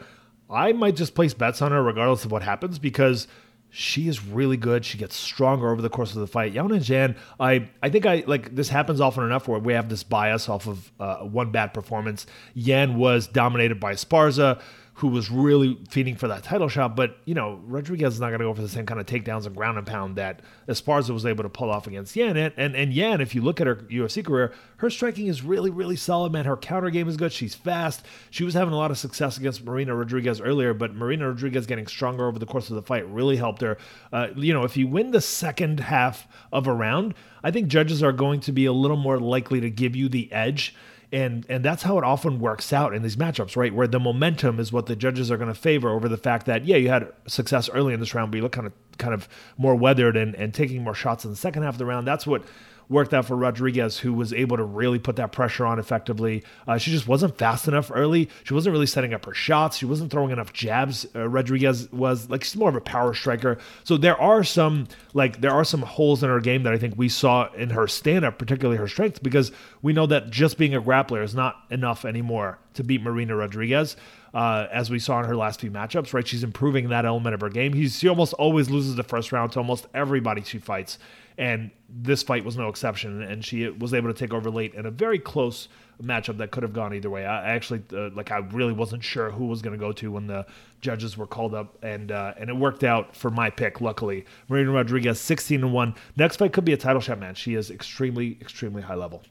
I might just place bets on her regardless of what happens because she is really good. She gets stronger over the course of the fight. Xiaonan Yan, I, I think I like this happens often enough where we have this bias off of uh, one bad performance. Yan was dominated by Sparza, who was really feeding for that title shot. But, you know, Rodriguez is not going to go for the same kind of takedowns and ground and pound that Esparza was able to pull off against Yan. And, and, and Yan, if you look at her UFC career, her striking is really, really solid, man. Her counter game is good. She's fast. She was having a lot of success against Marina Rodriguez earlier, but Marina Rodriguez getting stronger over the course of the fight really helped her. Uh, you know, if you win the second half of a round, I think judges are going to be a little more likely to give you the edge and and that's how it often works out in these matchups, right? Where the momentum is what the judges are going to favor over the fact that yeah, you had success early in this round, but you look kind of kind of more weathered and, and taking more shots in the second half of the round. That's what worked out for Rodriguez, who was able to really put that pressure on effectively. Uh, she just wasn't fast enough early. She wasn't really setting up her shots. She wasn't throwing enough jabs. Uh, Rodriguez was like she's more of a power striker. So there are some like there are some holes in her game that I think we saw in her stand up, particularly her strength, because we know that just being a grappler is not enough anymore to beat Marina Rodriguez. Uh, as we saw in her last few matchups, right? She's improving that element of her game. He's, she almost always loses the first round to almost everybody she fights and this fight was no exception. And she was able to take over late in a very close matchup that could have gone either way. I actually uh, like I really wasn't sure who was going to go to when the judges were called up, and uh, and it worked out for my pick. Luckily, Marina Rodriguez, sixteen and one. Next fight could be a title shot match. She is extremely extremely high level.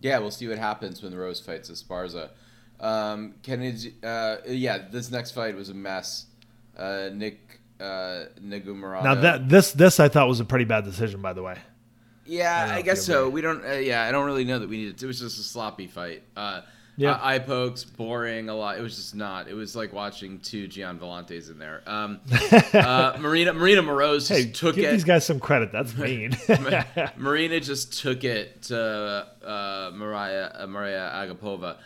Yeah, we'll see what happens when Rose fights Esparza. Um, Kennedy, uh, yeah, this next fight was a mess. Uh, Nick uh. Now that this this I thought was a pretty bad decision, by the way. Yeah, I, I guess so. We don't. Uh, yeah, I don't really know that we needed. To, it was just a sloppy fight. Uh, yeah, eye pokes, boring a lot. It was just not. It was like watching two Gian Villante in there. Um, uh, Maryna Maryna Moroz hey, took give it. these guys some credit. That's mean. Maryna just took it to uh, Mariah uh, Mariya Agapova.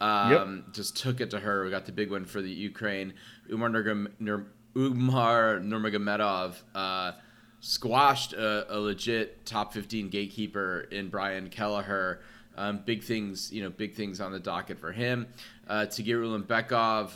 Um, yep. Just took it to her. We got the big one for the Ukraine. Umar Nurm- Umar Nurmagomedov uh, squashed a, a, legit top 15 gatekeeper in Brian Kelleher. Um, big things, you know, big things on the docket for him. Uh, Tagir Ulanbekov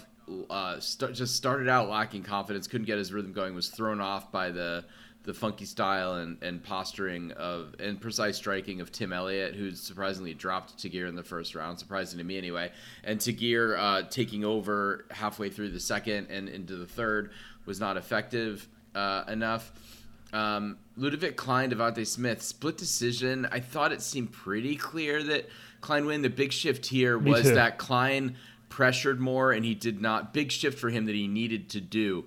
uh, st- just started out lacking confidence, couldn't get his rhythm going, was thrown off by the the funky style and, and posturing of and precise striking of Tim Elliott, who surprisingly dropped Tagir in the first round, surprising to me anyway. And Tagir uh, taking over halfway through the second and into the third was not effective uh, enough. Um, Ludovit Klein, Devonte Smith, split decision. I thought it seemed pretty clear that Klein win. The big shift here was that Klein pressured more, and he did not. Big shift for him that he needed to do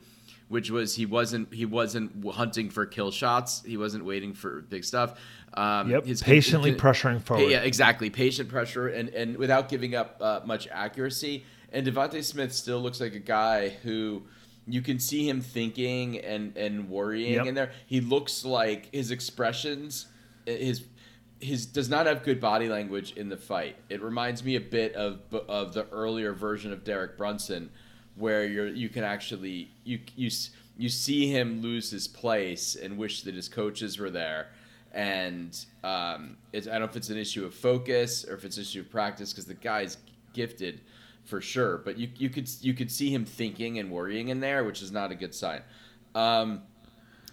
which was he wasn't he wasn't hunting for kill shots. He wasn't waiting for big stuff. Um, yep, his, patiently his, pressuring forward. Yeah, exactly. Patient pressure and and without giving up uh, much accuracy. And Devonte Smith still looks like a guy who you can see him thinking and and worrying yep. in there. He looks like his expressions, his his does not have good body language in the fight. It reminds me a bit of of the earlier version of Derek Brunson where you're you can actually you you you see him lose his place and wish that his coaches were there. And um, I don't know if it's an issue of focus or if it's an issue of practice because the guy's gifted for sure. But you, you could you could see him thinking and worrying in there, which is not a good sign. Um,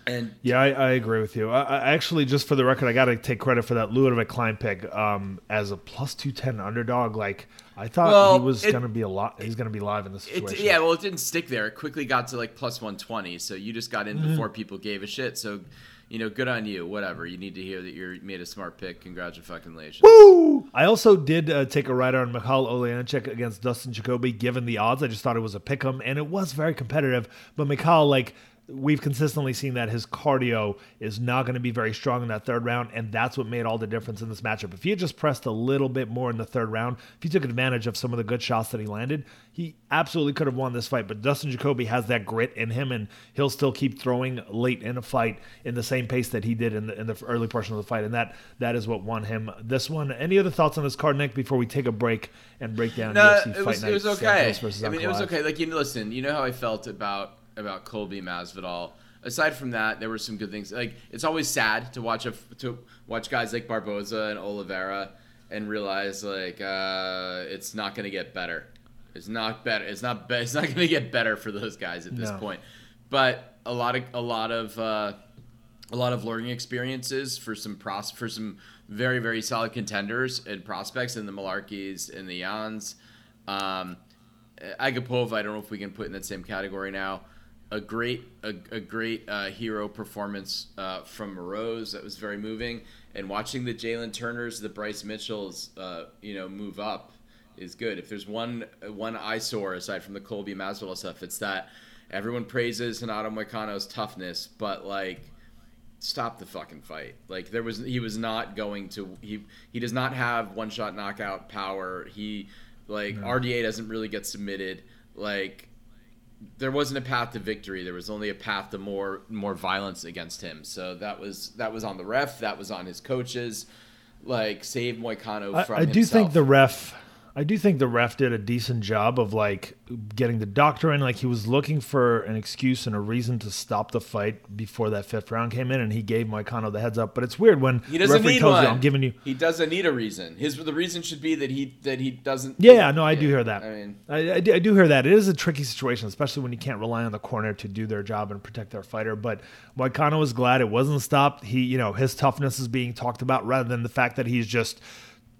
and yeah, I, I, agree with you. I, I, actually, just for the record, I got to take credit for that Ludovit Klein pick um, as a plus two ten underdog. Like I thought well, he was going to be a lot. He's going to be live in this situation. It, yeah, well, it didn't stick there. It quickly got to like plus one twenty. So you just got in mm-hmm. before people gave a shit. So, you know, good on you. Whatever. You need to hear that you made a smart pick. Congratulations. Woo! I also did uh, take a rider on Michal Oleksiejczuk against Dustin Jacoby. Given the odds, I just thought it was a pick 'em, and it was very competitive. But Michal, like we've consistently seen that his cardio is not going to be very strong in that third round, and that's what made all the difference in this matchup. If he had just pressed a little bit more in the third round, if he took advantage of some of the good shots that he landed, he absolutely could have won this fight. But Dustin Jacoby has that grit in him, and he'll still keep throwing late in a fight in the same pace that he did in the in the early portion of the fight, and that that is what won him this one. Any other thoughts on this card, Nick? Before we take a break and break down no, UFC it was, Fight Night, it was okay. I mean, it was okay. Like you listen, you know how I felt about about Colby Masvidal. Aside from that, there were some good things. Like it's always sad to watch a to watch guys like Barboza and Oliveira and realize like uh, it's not going to get better. It's not better. It's not. Be- it's not going to get better for those guys at this no. point. But a lot of a lot of uh, a lot of learning experiences for some pros for some very very solid contenders and prospects in the Mullarkeys and the Yans. Um, Agapova, I don't know if we can put in that same category now. A great, a, a great uh, hero performance uh, from Moroz that was very moving, and watching the Jalen Turners, the Bryce Mitchells, uh, you know, move up is good. If there's one one eyesore aside from the Colby Masvidal stuff, it's that everyone praises Renato Moicano's toughness, but like stop the fucking fight. Like there was he was not going to he he does not have one shot knockout power. He like no. RDA doesn't really get submitted. Like there wasn't a path to victory. There was only a path to more more violence against him. So that was that was on the ref. That was on his coaches. Like save Moicano from. I, I do think the ref I do think the ref did a decent job of like getting the doctor in. Like he was looking for an excuse and a reason to stop the fight before that fifth round came in, and he gave Moicano the heads up. But it's weird when he doesn't need tells one. You, I'm giving you. He doesn't need a reason. His the reason should be that he that he doesn't. Yeah, no, I do hear that. I mean, I, I, do, I do hear that. It is a tricky situation, especially when you can't rely on the corner to do their job and protect their fighter. But Moicano was glad it wasn't stopped. He, you know, his toughness is being talked about rather than the fact that he's just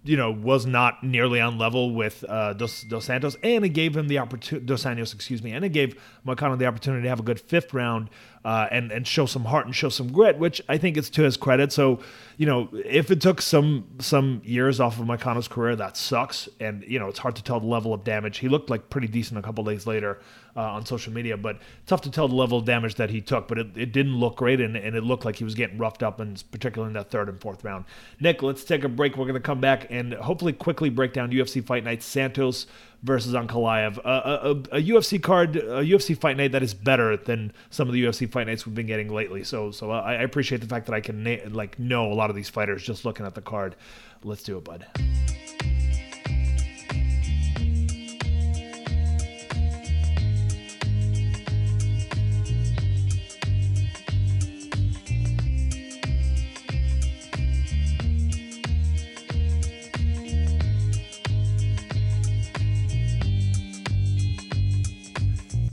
you know, was not nearly on level with uh, Dos, Dos Santos, and it gave him the opportunity, Dos Anjos, excuse me, and it gave Moicano the opportunity to have a good fifth round uh, and and show some heart and show some grit, which I think is to his credit. So, you know, if it took some some years off of Moicano's career, that sucks, and you know, it's hard to tell the level of damage. He looked like pretty decent a couple days later uh, on social media, but tough to tell the level of damage that he took. But it, it didn't look great, and, and it looked like he was getting roughed up, and particularly in that third and fourth round. Nick, let's take a break. We're going to come back and hopefully quickly break down UFC Fight Night Santos versus Ankalaev. A, a, a, UFC card, a UFC fight night that is better than some of the UFC fight nights we've been getting lately. So, so I, I appreciate the fact that I can na- like know a lot of these fighters just looking at the card. Let's do it, bud.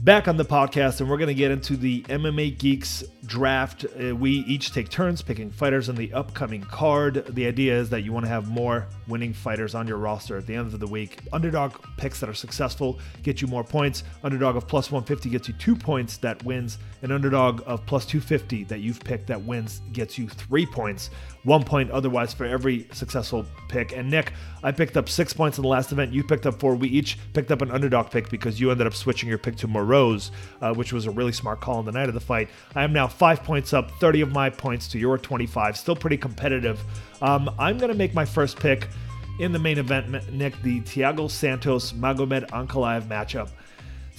Back on the podcast, and we're going to get into the MMA Geeks draft. Uh, we each take turns picking fighters in the upcoming card. The idea is that you want to have more winning fighters on your roster at the end of the week. Underdog picks that are successful get you more points. Underdog of plus 150 gets you two points that wins. An underdog of plus 250 that you've picked that wins gets you three points one point otherwise for every successful pick. And Nick, I picked up six points in the last event. You picked up four. We each picked up an underdog pick because you ended up switching your pick to Moroz, uh, which was a really smart call on the night of the fight. I am now five points up, 30 of my points to your 25. Still pretty competitive. Um, I'm going to make my first pick in the main event, Nick, the Thiago Santos Magomed Ankalaev matchup.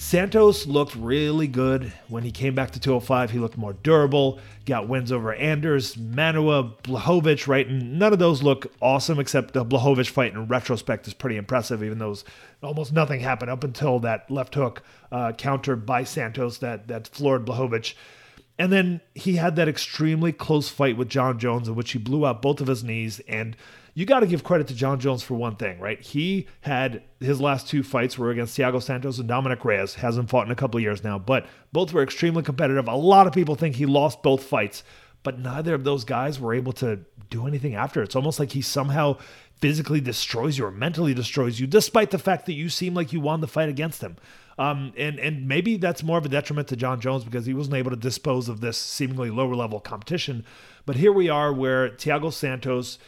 Santos looked really good when he came back to 205. He looked more durable, got wins over Anders, Manuwa, Blachowicz, right? And none of those look awesome, except the Blachowicz fight in retrospect is pretty impressive, even though almost nothing happened up until that left hook uh, countered by Santos that, that floored Blachowicz. And then he had that extremely close fight with Jon Jones, in which he blew out both of his knees and you got to give credit to Jon Jones for one thing, right? He had his last two fights were against Thiago Santos and Dominick Reyes. Hasn't fought in a couple of years now, but both were extremely competitive. A lot of people think he lost both fights, but neither of those guys were able to do anything after. It's almost like he somehow physically destroys you or mentally destroys you, despite the fact that you seem like you won the fight against him. Um, and and maybe that's more of a detriment to Jon Jones because he wasn't able to dispose of this seemingly lower level competition. But here we are, where Thiago Santos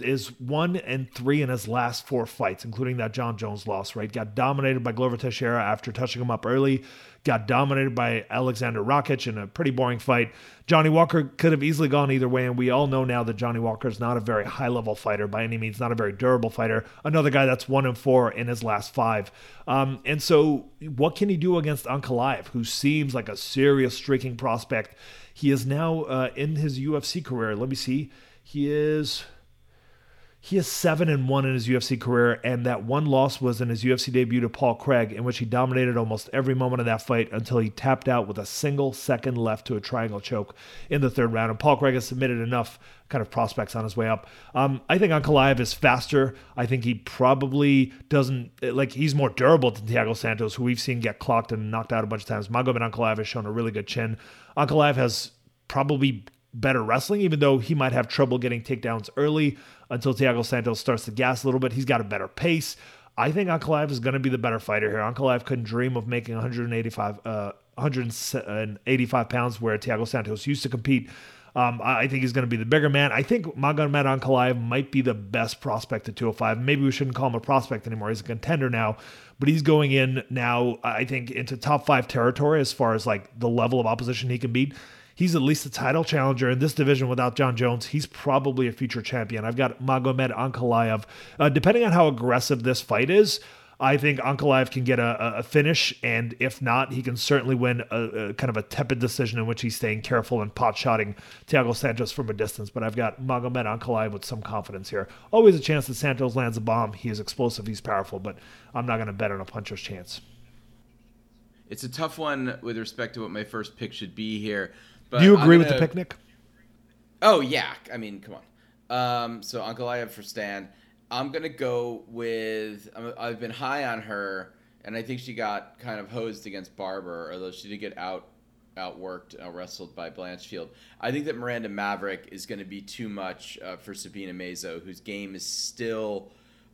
is one and three in his last four fights, including that Jon Jones loss, right? Got dominated by Glover Teixeira after touching him up early. Got dominated by Aleksandar Rakic in a pretty boring fight. Johnny Walker could have easily gone either way, and we all know now that Johnny Walker is not a very high level fighter by any means, not a very durable fighter. Another guy that's one and four in his last five. Um, and so, what can he do against Ankalaev, who seems like a serious streaking prospect? He is now uh, in his UFC career. Let me see. He is he is seven and one in his UFC career, and that one loss was in his UFC debut to Paul Craig, in which he dominated almost every moment of that fight until he tapped out with a single second left to a triangle choke in the third round. And Paul Craig has submitted enough kind of prospects on his way up. Um, I think Ankalaev is faster. I think he probably doesn't like he's more durable than Thiago Santos, who we've seen get clocked and knocked out a bunch of times. Magomed Ankalaev has shown a really good chin. Ankalaev has probably better wrestling, even though he might have trouble getting takedowns early until Thiago Santos starts to gas a little bit. He's got a better pace. I think Ankalaev is going to be the better fighter here. Ankalaev couldn't dream of making 185, uh, 185 pounds where Thiago Santos used to compete. Um, I think he's going to be the bigger man. I think Magomed Ankalaev might be the best prospect at 205. Maybe we shouldn't call him a prospect anymore. He's a contender now, but he's going in now, I think, into top five territory as far as like the level of opposition he can beat. He's at least a title challenger in this division without Jon Jones. He's probably a future champion. I've got Magomed Ankalaev. Uh, depending on how aggressive this fight is, I think Ankalaev can get a, a, finish, and if not, he can certainly win a, a, kind of a tepid decision in which he's staying careful and pot shotting Thiago Santos from a distance. But I've got Magomed Ankalaev with some confidence here. Always a chance that Santos lands a bomb. He is explosive, he's powerful, but I'm not going to bet on a puncher's chance. It's a tough one with respect to what my first pick should be here. But Do you agree gonna... with the picnic? Oh yeah, I mean, come on. Um, so have for Stan. I'm gonna go with. i have been high on her, and I think she got kind of hosed against Barber, although she did get out outworked, out wrestled by Blanchfield. I think that Miranda Maverick is going to be too much uh, for Sabina Mazo, whose game is still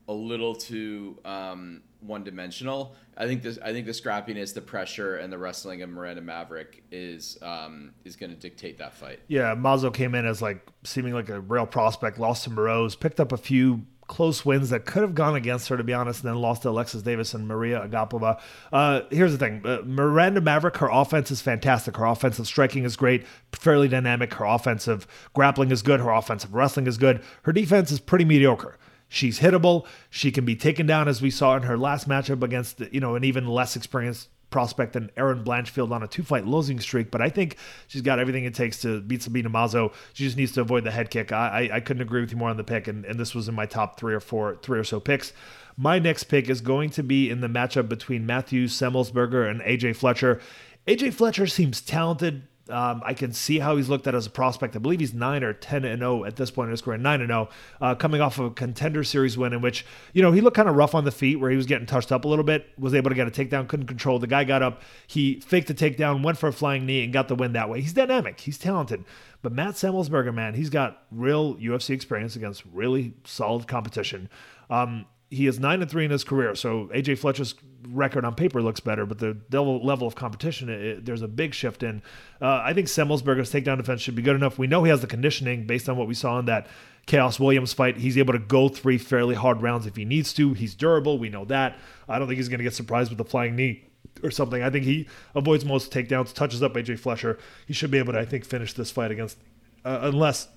a little too um, one dimensional. I think this. I think the scrappiness, the pressure, and the wrestling of Miranda Maverick is um, is going to dictate that fight. Yeah, Mazo came in as like seeming like a real prospect, lost to Moroz, picked up a few close wins that could have gone against her, to be honest, and then lost to Alexis Davis and Mariya Agapova. Uh, here's the thing uh, Miranda Maverick, her offense is fantastic. Her offensive striking is great, fairly dynamic. Her offensive grappling is good. Her offensive wrestling is good. Her defense is pretty mediocre. She's hittable. She can be taken down, as we saw in her last matchup against, you know, an even less experienced prospect than Erin Blanchfield on a two fight losing streak, but I think she's got everything it takes to beat Sabina Mazo. She just needs to avoid the head kick. I, I, I couldn't agree with you more on the pick, and, and this was in my top three or four, three or so picks. My next pick is going to be in the matchup between Matthew Semelsberger and AJ Fletcher. AJ Fletcher seems talented, um, I can see how he's looked at as a prospect. I believe he's nine or ten and zero at this point in his career, nine and zero, uh, coming off of a contender series win in which you know he looked kind of rough on the feet, where he was getting touched up a little bit, was able to get a takedown, couldn't control. The guy got up, he faked the takedown, went for a flying knee, and got the win that way. He's dynamic, he's talented. But Matt Semelsberger, man, he's got real UFC experience against really solid competition. Um, he is nine and three in his career. So AJ Fletcher's record on paper looks better, but the level of competition, it, there's a big shift in. Uh, I think Semelsberger's takedown defense should be good enough. We know he has the conditioning based on what we saw in that Khaos Williams fight. He's able to go three fairly hard rounds if he needs to. He's durable. We know that. I don't think he's going to get surprised with a flying knee or something. I think he avoids most takedowns, touches up AJ Fletcher. He should be able to, I think, finish this fight against, uh, unless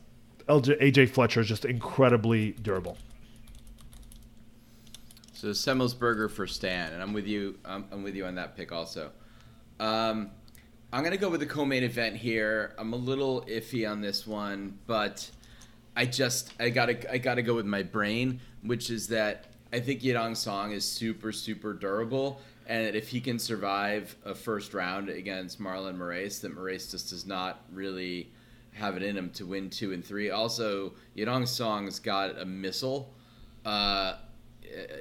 LJ, AJ Fletcher is just incredibly durable. So Semelsberger for Stan, and I'm with you. I'm, I'm with you on that pick also. Um, I'm gonna go with the co-main event here. I'm a little iffy on this one, but I just I gotta I gotta go with my brain, which is that I think Yadong Song is super super durable, and if he can survive a first round against Marlon Moraes, that Moraes just does not really have it in him to win two and three. Also, Yadong Song's got a missile. Uh,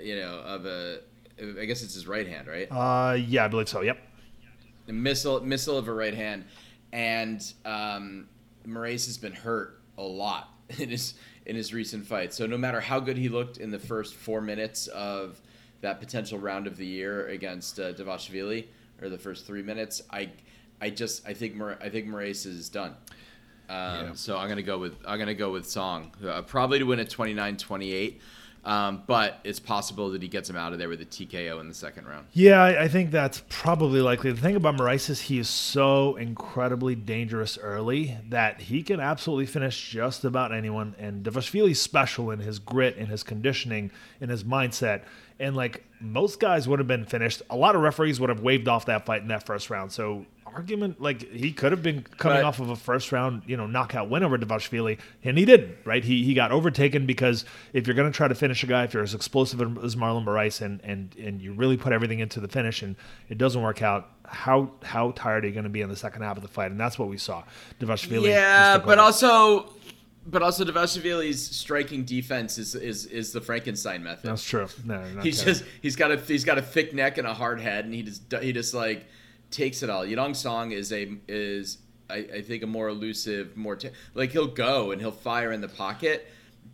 you know, of a. I guess it's his right hand, right? Uh, yeah, I believe so. Yep. A missile, missile of a right hand, and um, Moraes has been hurt a lot in his in his recent fight. So no matter how good he looked in the first four minutes of that potential round of the year against uh, Dvalishvili, or the first three minutes, I I just I think Mar- I think Moraes is done. Um, yeah. So I'm gonna go with I'm gonna go with Song, uh, probably to win at 29-28. Um, but it's possible that he gets him out of there with a TKO in the second round. Yeah, I, think that's probably likely. The thing about Moraes is he is so incredibly dangerous early that he can absolutely finish just about anyone. And Dvalishvili's special in his grit, in his conditioning, in his mindset. And like most guys would have been finished, a lot of referees would have waved off that fight in that first round. So argument like he could have been coming but, off of a first round, you know, knockout win over Dvalishvili, and he didn't. Right? He he got overtaken because if you're going to try to finish a guy, if you're as explosive as Marlon Moraes, and and and you really put everything into the finish, and it doesn't work out, how how tired are you going to be in the second half of the fight? And that's what we saw. Dvalishvili. Yeah, but also. But also, Dvalishvili's striking defense is, is is the Frankenstein method. That's true. No, he's just he's got a he's got a thick neck and a hard head, and he just he just like takes it all. Yadong Song is a is I, I think a more elusive, more t- like he'll go and he'll fire in the pocket,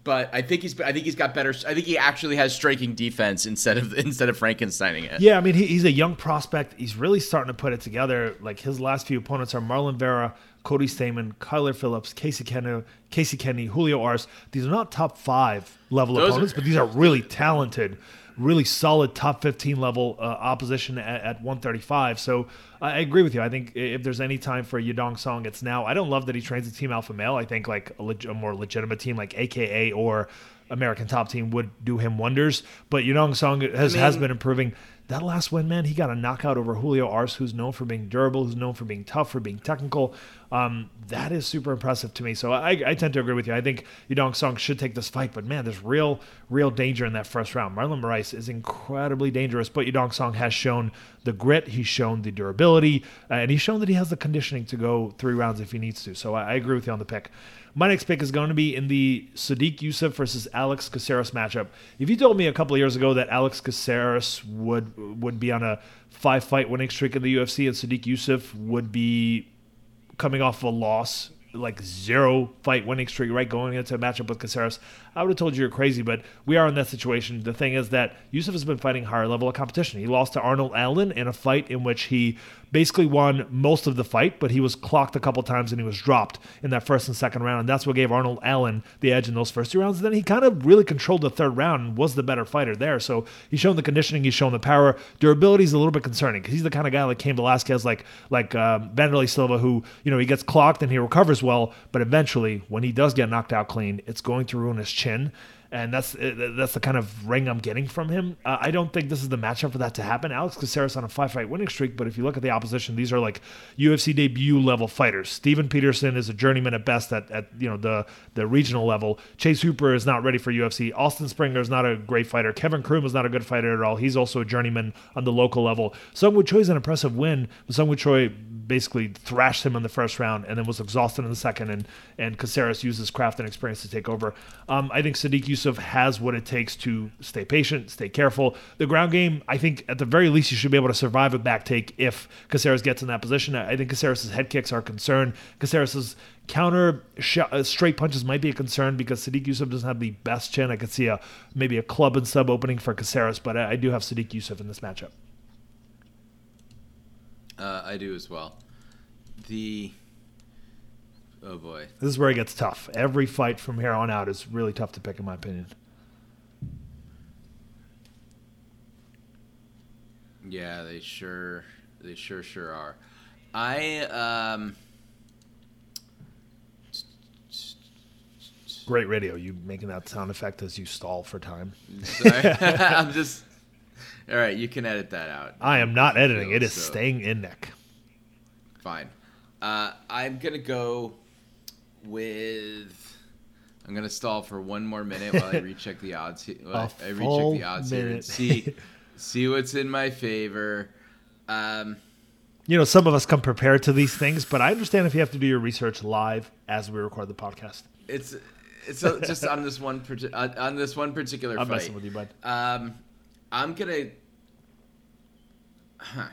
but I think he's I think he's got better. I think he actually has striking defense instead of instead of Frankensteining it. Yeah, I mean he, he's a young prospect. He's really starting to put it together. Like his last few opponents are Marlon Vera, Cody Stamann, Kyler Phillips, Casey Kenny, Casey Kenny, Julio Arce. These are not top five level Those opponents, are- but these are really talented, really solid top 15 level uh, opposition at, at 135. So I I agree with you. I think if there's any time for Yadong Song, it's now. I don't love that he trains a team alpha male. I think like a, leg- a more legitimate team like AKA or American Top Team would do him wonders. But Yadong Song has, has mean- been improving. That last win, man, he got a knockout over Julio Arce, who's known for being durable, who's known for being tough, for being technical. Um, that is super impressive to me. So I, I tend to agree with you. I think Yadong Song should take this fight, but man, there's real, real danger in that first round. Marlon Moraes is incredibly dangerous, but Yadong Song has shown the grit, he's shown the durability, uh, and he's shown that he has the conditioning to go three rounds if he needs to. So I, I agree with you on the pick. My next pick is going to be in the Sodiq Yusuff versus Alex Caceres matchup. If you told me a couple years ago that Alex Caceres would would be on a five fight winning streak in the UFC and Sodiq Yusuff would be coming off of a loss, like zero fight winning streak, right? Going into a matchup with Caceres, I would have told you you're crazy, but we are in that situation. The thing is that Yusuff has been fighting higher level of competition. He lost to Arnold Allen in a fight in which he basically won most of the fight, but he was clocked a couple times and he was dropped in that first and second round. And that's what gave Arnold Allen the edge in those first two rounds. And then he kind of really controlled the third round and was the better fighter there. So he's shown the conditioning, he's shown the power. Durability is a little bit concerning because he's the kind of guy like Cain Velasquez, like like um, Vanderlei Silva, who you know he gets clocked and he recovers well, but eventually when he does get knocked out clean, it's going to ruin his chin and that's uh, that's the kind of ring I'm getting from him. Uh, I don't think this is the matchup for that to happen. Alex Caceres on a five fight winning streak, but if you look at the opposition, these are like UFC debut level fighters. Steven Peterson is a journeyman at best at, at you know the the regional level. Chase Hooper is not ready for UFC. Austin Springer is not a great fighter. Kevin Croom is not a good fighter at all. He's also a journeyman on the local level. Seungwoo Choi is an impressive win, but Seungwoo Choi basically thrashed him in the first round and then was exhausted in the second. And and Caceres used his craft and experience to take over. Um, I think Sodiq Yusuff has what it takes to stay patient, stay careful. The ground game, I think at the very least, you should be able to survive a back take if Caceres gets in that position. I I think Caceres' head kicks are a concern. Caceres' counter sh- uh, straight punches might be a concern because Sodiq Yusuff doesn't have the best chin. I could see a maybe a club and sub opening for Caceres, but I, I do have Sodiq Yusuff in this matchup. Uh, I do as well. The oh boy, This is where it gets tough. Every fight from here on out is really tough to pick, in my opinion. yeah, they sure they sure sure are. I um. Great radio. You making that sound effect as you stall for time. Sorry. I'm just. All right, you can edit that out. I am not editing. It is So- staying in, Nick. Fine. Uh, I'm gonna go with. I'm gonna stall for one more minute while I recheck the odds. he- A I recheck the odds here and see see what's in my favor. Um, You know, some of us come prepared to these things, but I understand if you have to do your research live as we record the podcast. it's it's uh, just on this one on on this one particular I'm fight. messing with you, bud. Um, I'm gonna. Huh.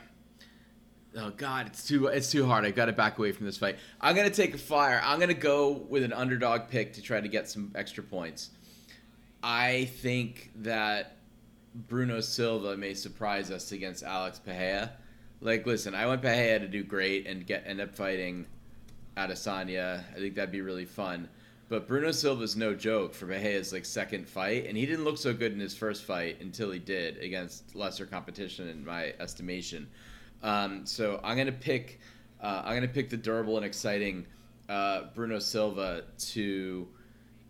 Oh God, it's too it's too hard. I got to back away from this fight. I'm gonna take a flyer. I'm gonna go with an underdog pick to try to get some extra points. I think that Bruno Silva may surprise us against Alex Pereira. Like, listen, I want Pereira to do great and get end up fighting Adesanya. I think that'd be really fun. But Bruno Silva's no joke for Pereira's like second fight, and he didn't look so good in his first fight until he did against lesser competition, in my estimation. Um, so I'm gonna pick, uh, I'm gonna pick the durable and exciting uh, Bruno Silva to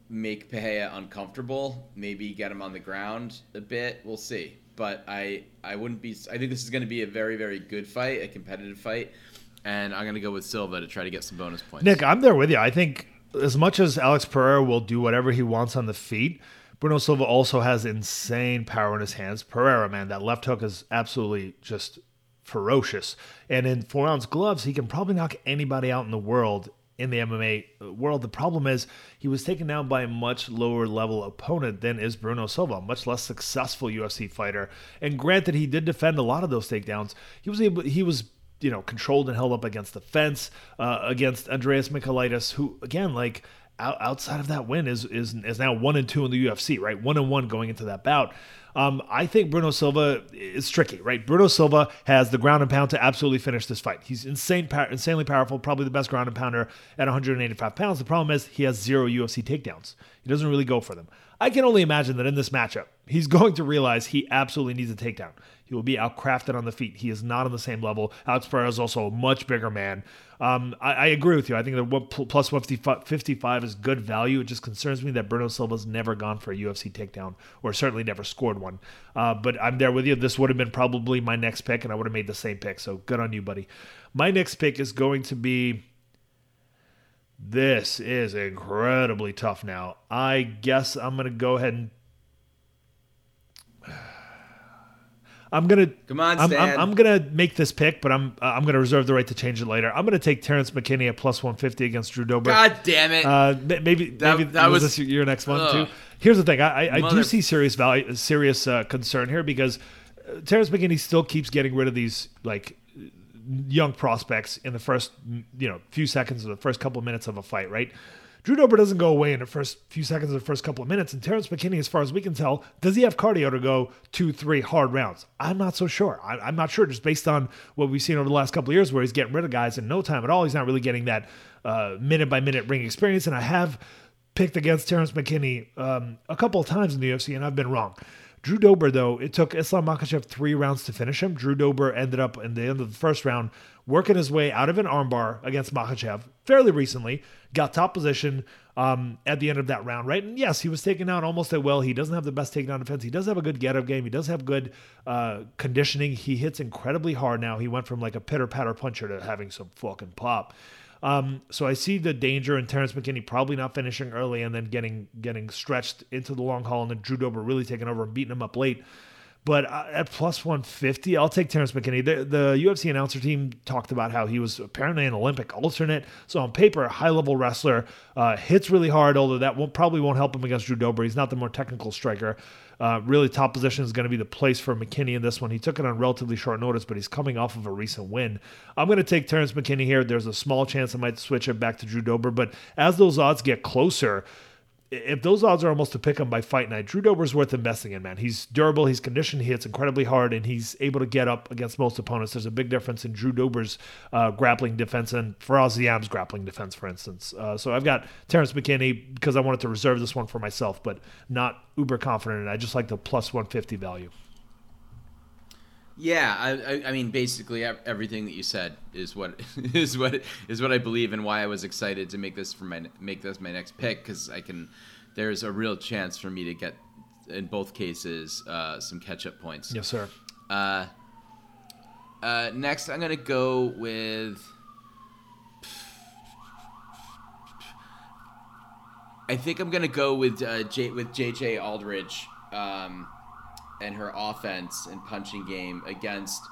make Pereira uncomfortable. Maybe get him on the ground a bit. We'll see. But I, I wouldn't be. I think this is going to be a very, very good fight, a competitive fight, and I'm going to go with Silva to try to get some bonus points. Nick, I'm there with you. I think as much as Alex Pereira will do whatever he wants on the feet, Bruno Silva also has insane power in his hands. Pereira, man, that left hook is absolutely just ferocious. And in four ounce gloves, he can probably knock anybody out in the world in the MMA world. The problem is he was taken down by a much lower level opponent than is Bruno Silva, a much less successful UFC fighter. And granted, he did defend a lot of those takedowns. He was able. He was you know, controlled and held up against the fence, uh, against Andreas Michailidis, who, again, like, outside of that win is is is now one and two in the UFC, right? One and one going into that bout. Um, I think Bruno Silva is tricky, right? Bruno Silva has the ground and pound to absolutely finish this fight. He's insane, insanely powerful, probably the best ground and pounder at 185 pounds. The problem is he has zero UFC takedowns. He doesn't really go for them. I can only imagine that in this matchup, he's going to realize he absolutely needs a takedown. He will be outcrafted on the feet. He is not on the same level. Alex Pereira is also a much bigger man. Um, I, I, agree with you. I think that plus 55 is good value. It just concerns me that Bruno Silva's never gone for a UFC takedown, or certainly never scored one. Uh, but I'm there with you. This would have been probably my next pick, and I would have made the same pick. So good on you, buddy. My next pick is going to be. This is incredibly tough now. I guess I'm going to go ahead and I'm gonna come on, I'm, I'm, I'm, gonna make this pick, but I'm uh, I'm gonna reserve the right to change it later. I'm gonna take Terrence McKinney at plus 150 against Drew Dober. God damn it! Uh, maybe that, maybe that was, was, this your next one ugh. too. Here's the thing: I, I, I do see serious value, serious uh, concern here because uh, Terrence McKinney still keeps getting rid of these like young prospects in the first you know few seconds of the first couple of minutes of a fight, right? Drew Dober doesn't go away in the first few seconds of the first couple of minutes. And Terrence McKinney, as far as we can tell, does he have cardio to go two, three hard rounds? I'm not so sure. I, am not sure just based on what we've seen over the last couple of years where he's getting rid of guys in no time at all. He's not really getting that uh, minute by minute ring experience. And I have picked against Terrence McKinney um, a couple of times in the UFC, and I've been wrong. Drew Dober, though, it took Islam Makhachev three rounds to finish him. Drew Dober ended up in the end of the first round working his way out of an armbar against Makhachev fairly recently, got top position um, at the end of that round, right? And yes, he was taken out almost at will. He doesn't have the best takedown defense. He does have a good get up game. He does have good uh, conditioning. He hits incredibly hard now. He went from like a pitter patter puncher to having some fucking pop. Um, so I see the danger in Terrence McKinney probably not finishing early and then getting getting stretched into the long haul and then Drew Dober really taking over and beating him up late. But uh, at plus 150, I'll take Terrence McKinney. The, the UFC announcer team talked about how he was apparently an Olympic alternate. So on paper, a high level wrestler, uh, hits really hard, although that won't, probably won't help him against Drew Dober. He's not the more technical striker. Uh, really, top position is going to be the place for McKinney in this one. He took it on relatively short notice, but he's coming off of a recent win. I'm going to take Terrence McKinney here. There's a small chance I might switch it back to Drew Dober, but as those odds get closer, if those odds are almost to pick him by fight night, Drew Dober's worth investing in, man. He's durable, he's conditioned, he hits incredibly hard, and he's able to get up against most opponents. There's a big difference in Drew Dober's uh, grappling defense and Fares Ziam's grappling defense, for instance. Uh, so I've got Terrence McKinney because I wanted to reserve this one for myself, but not uber confident. I just like the plus 150 value. Yeah, I, I, mean, basically everything that you said is what is what is what I believe, and why I was excited to make this for my make this my next pick because I can. There's a real chance for me to get, in both cases, uh, some catch up points. Yes, sir. Uh, uh, next, I'm gonna go with. I think I'm gonna go with uh, J with JJ Aldrich. Um, and her offense and punching game against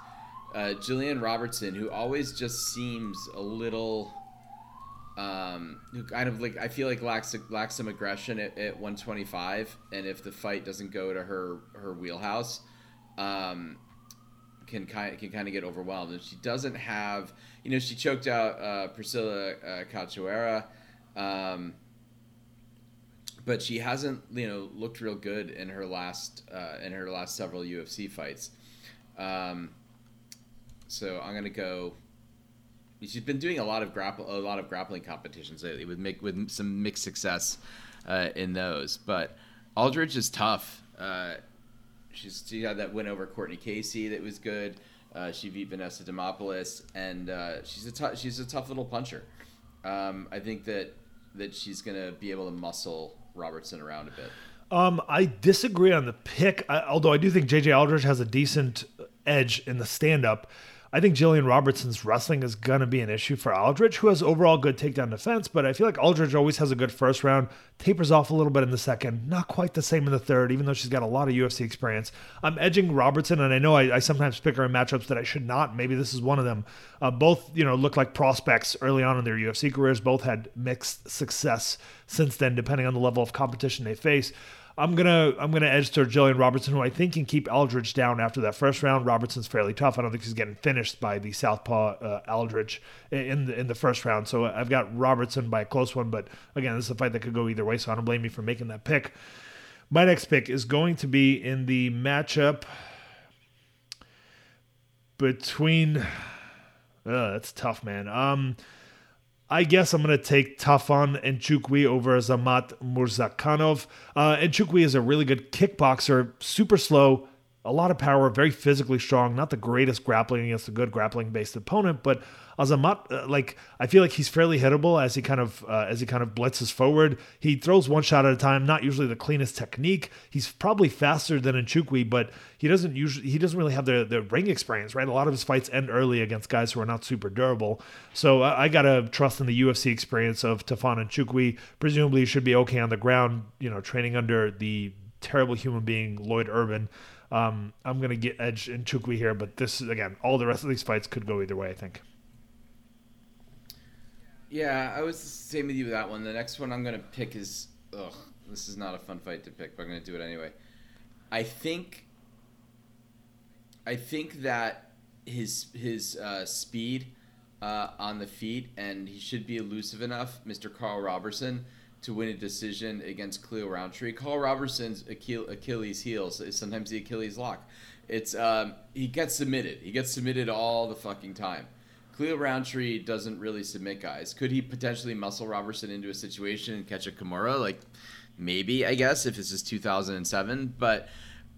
uh, Gillian Robertson, who always just seems a little, um, who kind of like I feel like lacks lacks some aggression at, at 125, and if the fight doesn't go to her her wheelhouse, um, can kind can kind of get overwhelmed. And she doesn't have, you know, she choked out uh, Priscilla uh, Cachoeira. Um, but she hasn't you know looked real good in her last uh, in her last several UFC fights. Um, so I'm gonna go. She's been doing a lot of grapple a lot of grappling competitions lately with make with some mixed success uh, in those. But Aldrich is tough. Uh, she's she had that win over Courtney Casey that was good. Uh, she beat Vanessa Demopoulos, and uh, she's a t- she's a tough little puncher. Um, I think that that she's gonna be able to muscle Robertson around a bit. Um, I disagree on the pick, I, although I do think JJ Aldrich has a decent edge in the stand up. I think Gillian Robertson's wrestling is going to be an issue for Aldrich, who has overall good takedown defense, but I feel like Aldrich always has a good first round, tapers off a little bit in the second, not quite the same in the third, even though she's got a lot of UFC experience. I'm edging Robertson, and I know I, I sometimes pick her in matchups that I should not. Maybe this is one of them. Uh, both, you know, look like prospects early on in their UFC careers. Both had mixed success since then, depending on the level of competition they face. I'm gonna I'm gonna edge to Gillian Robertson, who I think can keep Aldrich down after that first round. Robertson's fairly tough. I don't think he's getting finished by the southpaw uh, Aldrich in the in the first round. So I've got Robertson by a close one, but again, this is a fight that could go either way. So I don't blame me for making that pick. My next pick is going to be in the matchup between. Uh, that's tough, man. Um, I guess I'm going to take Tafon Nchukwi over Zamat Murzakanov. Uh, Nchukwi is a really good kickboxer, super slow, a lot of power, very physically strong, not the greatest grappling against a good grappling based opponent, but Azamat, uh, like I feel like he's fairly hittable as he kind of uh, as he kind of blitzes forward. He throws one shot at a time, not usually the cleanest technique. He's probably faster than Nchukwi, but he doesn't usually he doesn't really have the the ring experience, right? A lot of his fights end early against guys who are not super durable. So I, I gotta trust in the UFC experience of Tafon Nchukwi. Presumably, he should be okay on the ground, you know, training under the terrible human being Lloyd Irvin. Um, I'm gonna get Edge Nchukwi here, but this again, all the rest of these fights could go either way. I think. Yeah, I was the same with you with that one. The next one I'm gonna pick is ugh, this is not a fun fight to pick, but I'm gonna do it anyway. I think I think that his his uh, speed uh, on the feet and he should be elusive enough, Mr. Karl Roberson, to win a decision against Khalil Rountree. Karl Roberson's Achilles heel is sometimes the Achilles lock. It's um, he gets submitted. He gets submitted all the fucking time. Khalil Rountree doesn't really submit guys. Could he potentially muscle Roberson into a situation and catch a Kimura? Like maybe, I guess, if this is 2007. But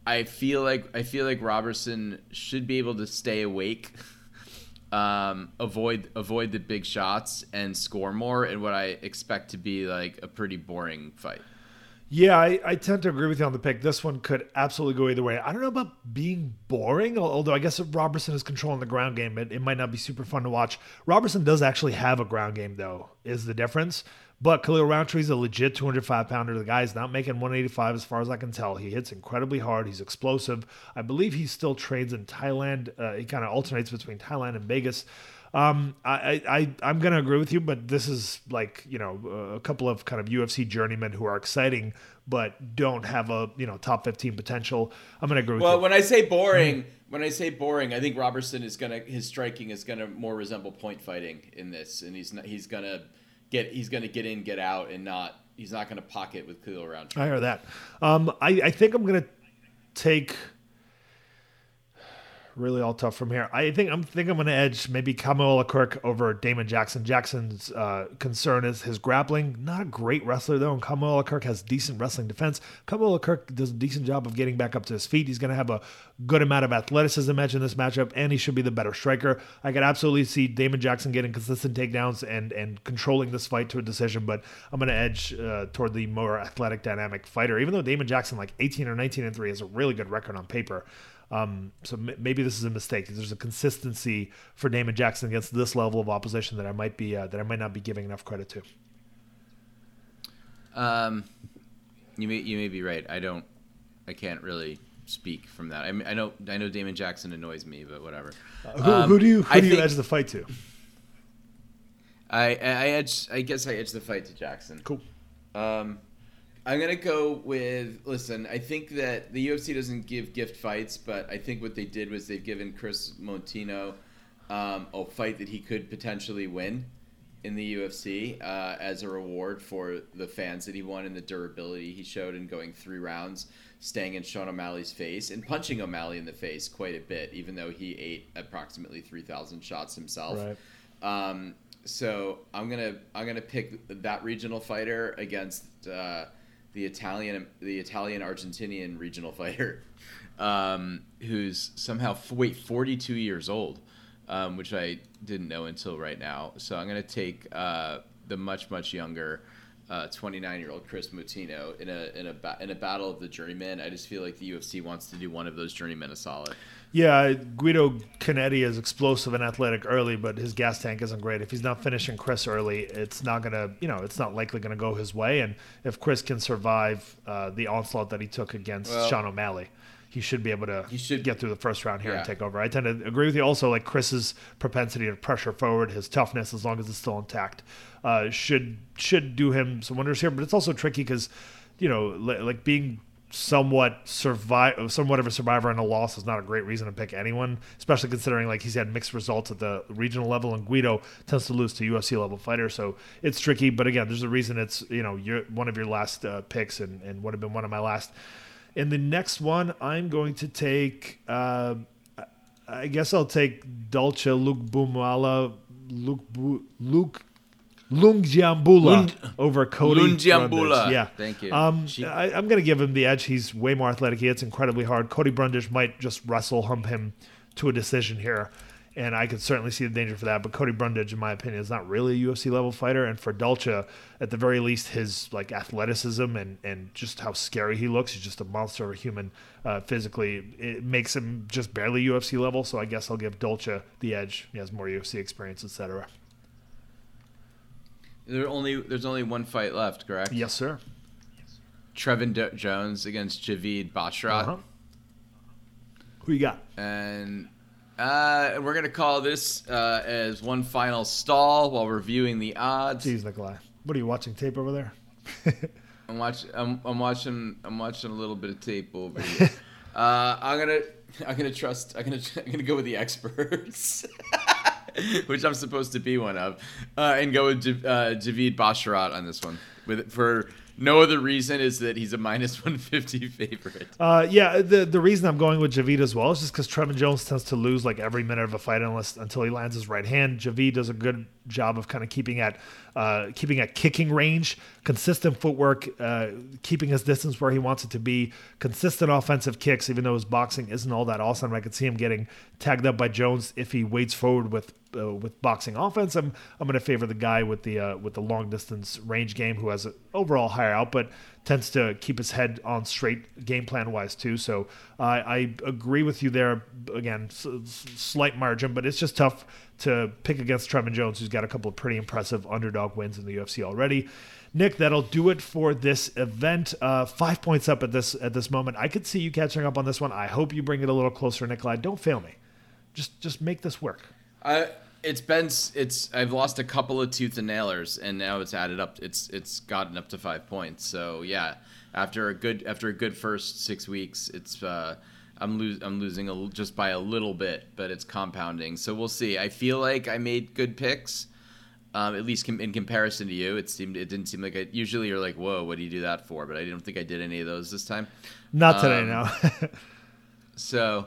I feel like I feel like Roberson should be able to stay awake, um, avoid avoid the big shots, and score more in what I expect to be like a pretty boring fight. Yeah, I, I tend to agree with you on the pick. This one could absolutely go either way. I don't know about being boring, although I guess if Roberson is controlling the ground game, it, it might not be super fun to watch. Roberson does actually have a ground game, though, is the difference. But Khalil Rountree is a legit 205 pounder. The guy's not making 185 as far as I can tell. He hits incredibly hard. He's explosive. I believe he still trades in Thailand. Uh, he kind of alternates between Thailand and Vegas. Um, I, I, I'm going to agree with you, but this is like, you know, a couple of kind of UFC journeymen who are exciting, but don't have a, you know, top 15 potential. I'm going to agree with well, you. Well, when I say boring, mm-hmm. when I say boring, I think Roberson is going to, his striking is going to more resemble point fighting in this. And he's not, he's going to get, he's going to get in, get out and not, he's not going to pocket with Khalil Rountree. I hear that. Um, I, I think I'm going to take, really all tough from here. I think I'm think I'm going to edge maybe Kamuela Kirk over Damon Jackson. Jackson's uh, concern is his grappling. Not a great wrestler though, and Kamuela Kirk has decent wrestling defense. Kamuela Kirk does a decent job of getting back up to his feet. He's going to have a good amount of athleticism edge in this matchup, and he should be the better striker. I could absolutely see Damon Jackson getting consistent takedowns and and controlling this fight to a decision, but I'm going to edge uh, toward the more athletic, dynamic fighter. Even though Damon Jackson, like 18 or 19 and three, has a really good record on paper. Um, so m- maybe this is a mistake. There's a consistency for Damon Jackson against this level of opposition that I might be uh, that I might not be giving enough credit to. Um, you may you may be right. I don't. I can't really speak from that. I, I know I know Damon Jackson annoys me, but whatever. Uh, who, um, who, do you who I do you edge the fight to? I I edge. I guess I edge the fight to Jackson. Cool. Um, I'm gonna go with. Listen, I think that the UFC doesn't give gift fights, but I think what they did was they've given Chris Moutinho um, a fight that he could potentially win in the UFC uh, as a reward for the fans that he won and the durability he showed in going three rounds, staying in Sean O'Malley's face and punching O'Malley in the face quite a bit, even though he ate approximately three thousand shots himself. Right. Um, so I'm gonna I'm gonna pick that regional fighter against. Uh, the Italian the Italian Argentinian regional fighter, um, who's somehow wait 42 years old, um, which I didn't know until right now. So I'm gonna take uh, the much much younger. 29 uh, year old Chris Moutinho in a in a ba- in a battle of the journeymen. I just feel like the UFC wants to do one of those journeymen a solid. Yeah, Guido Cannetti is explosive and athletic early, but his gas tank isn't great. If he's not finishing Chris early, it's not gonna, you know, it's not likely gonna go his way. And if Chris can survive uh, the onslaught that he took against well, Sean O'Malley, he should be able to he should, get through the first round here yeah. and take over. I tend to agree with you. Also, like Chris's propensity to pressure forward, his toughness, as long as it's still intact, uh, should should do him some wonders here. But it's also tricky because, you know, like being somewhat survive, somewhat of a survivor and a loss is not a great reason to pick anyone, especially considering like he's had mixed results at the regional level, and Guido tends to lose to UFC level fighters, so it's tricky. But again, there's a reason it's you know you're one of your last uh, picks and and would have been one of my last. In the next one, I'm going to take. Uh, I guess I'll take Dalcha Luke Bumala, Luke Bu- Luke Lungiambula Lung- over Cody Lungiambula. Brundage. Yeah, Thank you. Um, She- I, I'm going to give him the edge. He's way more athletic. He hits incredibly hard. Cody Brundage might just wrestle hump him to a decision here, and I could certainly see the danger for that. But Cody Brundage, in my opinion, is not really a UFC level fighter. And for Dalcha, at the very least, his like athleticism and and just how scary he looks, he's just a monster of a human uh, physically. It makes him just barely UFC level. So I guess I'll give Dalcha the edge. He has more UFC experience, etc. There only there's only one fight left, correct? Yes, sir. Trevin Jones against Javid Basharat. Uh-huh. Who you got? And uh, we're gonna call this uh, as one final stall while reviewing the odds. Jeez, Nikolai. What are you watching tape over there? I'm watching. I'm, I'm watching. I'm watching a little bit of tape over here. uh, I'm gonna. I'm gonna trust. I'm gonna. I'm gonna go with the experts, which I'm supposed to be one of, uh, and go with J- uh, Javid Basharat on this one. With for no other reason is that he's a minus 150 favorite. Uh, yeah, the the reason I'm going with Javid as well is just because Trevin Jones tends to lose like every minute of a fight unless until he lands his right hand. Javid does a good job of kind of keeping at uh, keeping at kicking range, consistent footwork, uh, keeping his distance where he wants it to be, consistent offensive kicks. Even though his boxing isn't all that awesome, I could see him getting tagged up by Jones if he waits forward with uh, with boxing offense. I'm I'm going to favor the guy with the uh, with the long distance range game who has an overall higher output, tends to keep his head on straight game plan wise too. So uh, I agree with you there. Again, s- slight margin, but it's just tough to pick against Trevin Jones, who's got a couple of pretty impressive underdog wins in the UFC already. Nick, that'll do it for this event. Uh, five points up at this at this moment. I could see you catching up on this one. I hope you bring it a little closer, Nikolai. Don't fail me. Just just make this work. I it's been it's I've lost a couple of tooth and nailers and now it's added up it's it's gotten up to 5 points. So yeah, after a good after a good first 6 weeks, it's uh I'm lose I'm losing a, just by a little bit, but it's compounding. So we'll see. I feel like I made good picks. Um, at least com- in comparison to you, it seemed it didn't seem like I usually you're like, "Whoa, what do you do that for?" But I didn't think I did any of those this time. Not today, Um, no. So,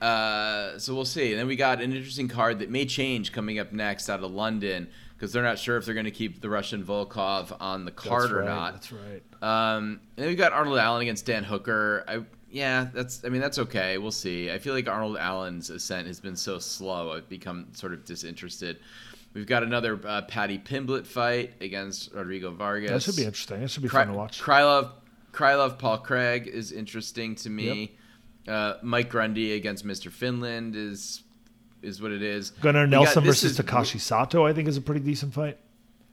uh, so we'll see. And then we got an interesting card that may change coming up next out of London because they're not sure if they're going to keep the Russian Volkov on the card or not. That's right. Um, and then we got Arnold Allen against Dan Hooker. I yeah, that's I mean that's okay. We'll see. I feel like Arnold Allen's ascent has been so slow. I've become sort of disinterested. We've got another uh, Paddy Pimblett fight against Rodrigo Vargas. That should be interesting. That should be Kry- fun to watch. Krylov, Krylov, Paul Craig is interesting to me. Uh, Mike Grundy against Mr. Finland is is what it is. Gunnar We got- Nelson versus is- Takashi Sato, I think, is a pretty decent fight.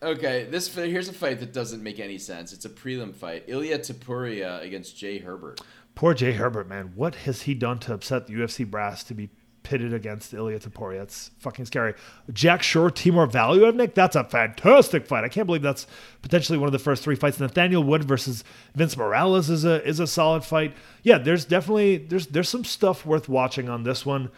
Okay, this here's a fight that doesn't make any sense. It's a prelim fight. Ilia Topuria against Jai Herbert. Poor Jai Herbert, man. What has he done to upset the UFC brass to be pitted against Ilia Topuria? It's fucking scary. Jack Shore, Timur Valuevnik, that's a fantastic fight. I can't believe that's potentially one of the first three fights. Nathaniel Wood versus Vince Morales is a is a solid fight. Yeah, there's definitely there's there's some stuff worth watching on this one.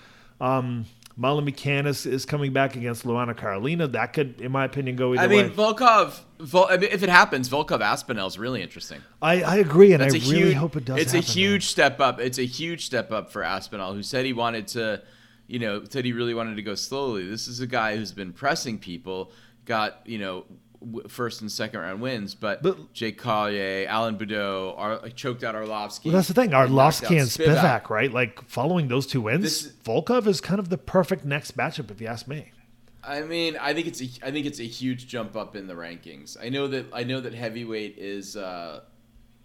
Um, Marlon McCann is, is coming back against Luana Carolina. That could, in my opinion, go either I mean, way. Volkov. Vol, I mean, if it happens, Volkov Aspinall is really interesting. I, I agree, and That's I really huge, hope it does. It's a huge step up. It's a huge step up for Aspinall, who said he wanted to, you know, said he really wanted to go slowly. This is a guy who's been pressing people, got you know, first and second round wins, but, But- Jake Collier, Alan Baudot, Ar- choked out Arlovsky. Well, that's the thing. and Arlovsky out and Spivak, right? Like following those two wins, This- Volkov is kind of the perfect next matchup, if you ask me. I mean, I think it's a, I think it's a huge jump up in the rankings. I know that I know that heavyweight is. Uh,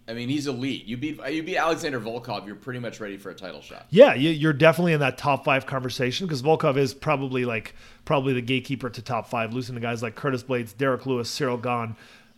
I mean, he's elite. You beat you beat Alexander Volkov, you're pretty much ready for a title shot. Yeah, you- you're definitely in that top five conversation because Volkov is probably like probably the gatekeeper to top five, losing to guys like Curtis Blaydes, Derrick Lewis, Ciryl Gane,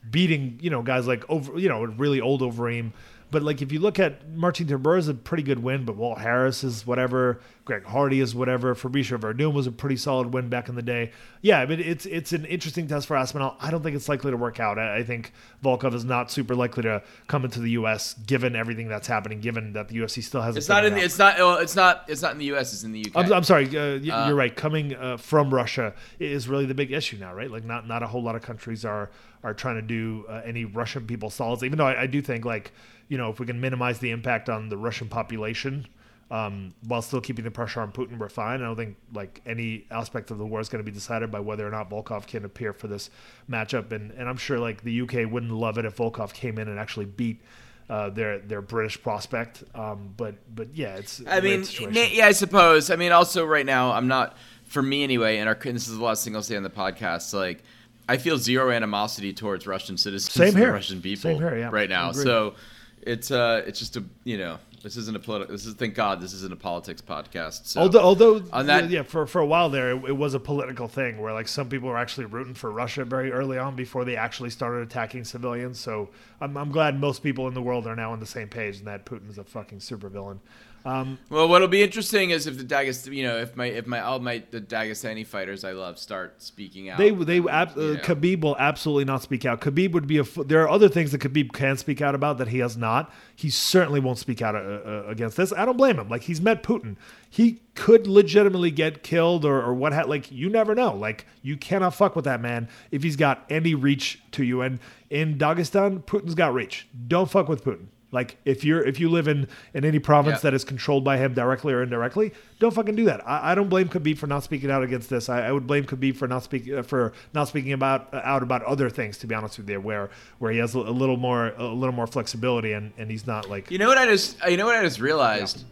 beating you know guys like over you know really old Overeem. But like if you look at Martin Tibur is a pretty good win, but Walt Harris is whatever. Greg Hardy is whatever. Fabricio Werdum was a pretty solid win back in the day. Yeah, I mean it's it's an interesting test for Aspinall. I don't think it's likely to work out. I, I think Volkov is not super likely to come into the U.S. given everything that's happening. Given that the UFC still hasn't. It's not in. The, it's not. Well, it's not. It's not in the U.S. It's in the UK. I'm, I'm sorry. Uh, y- you're right. Coming uh, from Russia is really the big issue now, right? Like, not not a whole lot of countries are are trying to do uh, any Russian people solids. Even though I, I do think, like, you know, if we can minimize the impact on the Russian population um, while still keeping the pressure on Putin, we're fine. I don't think like any aspect of the war is going to be decided by whether or not Volkov can appear for this matchup. And and I'm sure like the UK wouldn't love it if Volkov came in and actually beat. Uh, their their British prospect, um, but but yeah, it's. I mean, yeah, I suppose. I mean, also right now, I'm not. For me, anyway, and our and this is the last thing I'll say on the podcast. Like, I feel zero animosity towards Russian citizens, Same and here. Russian people, Same here, yeah. right now. So, it's uh, it's just a you know, this isn't a political. This is thank God this isn't a politics podcast. So, although, although on that- yeah, for for a while there, it, it was a political thing where like some people were actually rooting for Russia very early on before they actually started attacking civilians. So I'm, I'm glad most people in the world are now on the same page and that Putin's a fucking supervillain. Um, Well, what'll be interesting is if the Dagest, you know, if my if my all my the Dagestani fighters I love start speaking out. they they ab- uh. Khabib will absolutely not speak out. Khabib would be a. There are other things that Khabib can speak out about that he has not. He certainly won't speak out uh, uh, against this. I don't blame him. Like he's met Putin. He could legitimately get killed or or what. Ha- like you never know. Like you cannot fuck with that man if he's got any reach to you. And in Dagestan, Putin's got reach. Don't fuck with Putin. Like if you're if you live in in any province Yeah. that is controlled by him directly or indirectly, don't fucking do that. I, I don't blame Khabib for not speaking out against this. I, I would blame Khabib for not speaking uh, for not speaking about uh, out about other things. To be honest with you, where where he has a, a little more a little more flexibility and and he's not like You know what I just you know what I just realized?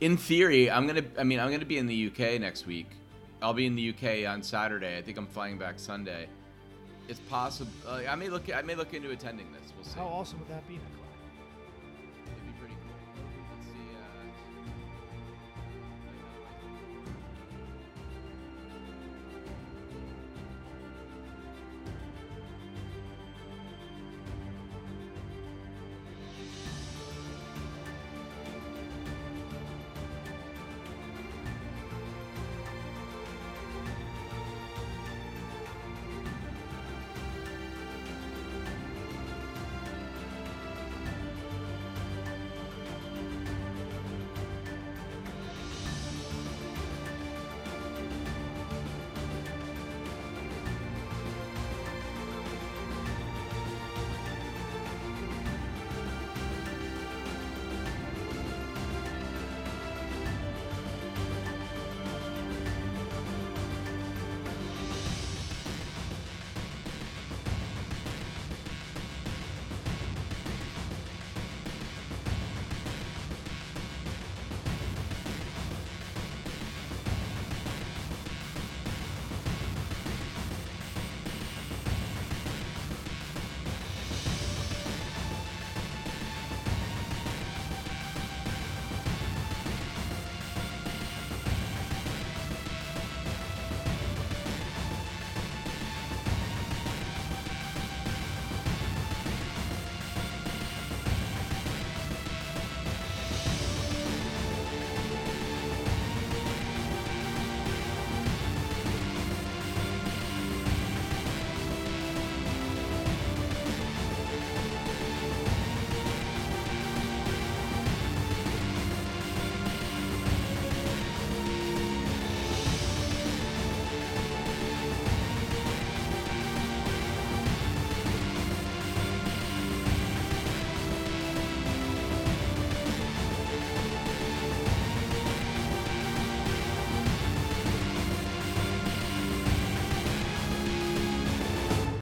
In theory, I'm gonna I mean I'm gonna be in the UK next week. I'll be in the UK on Saturday. I think I'm flying back Sunday. It's possible. Uh, I may look I may look into attending this. We'll see. How awesome would that be, Nicholas?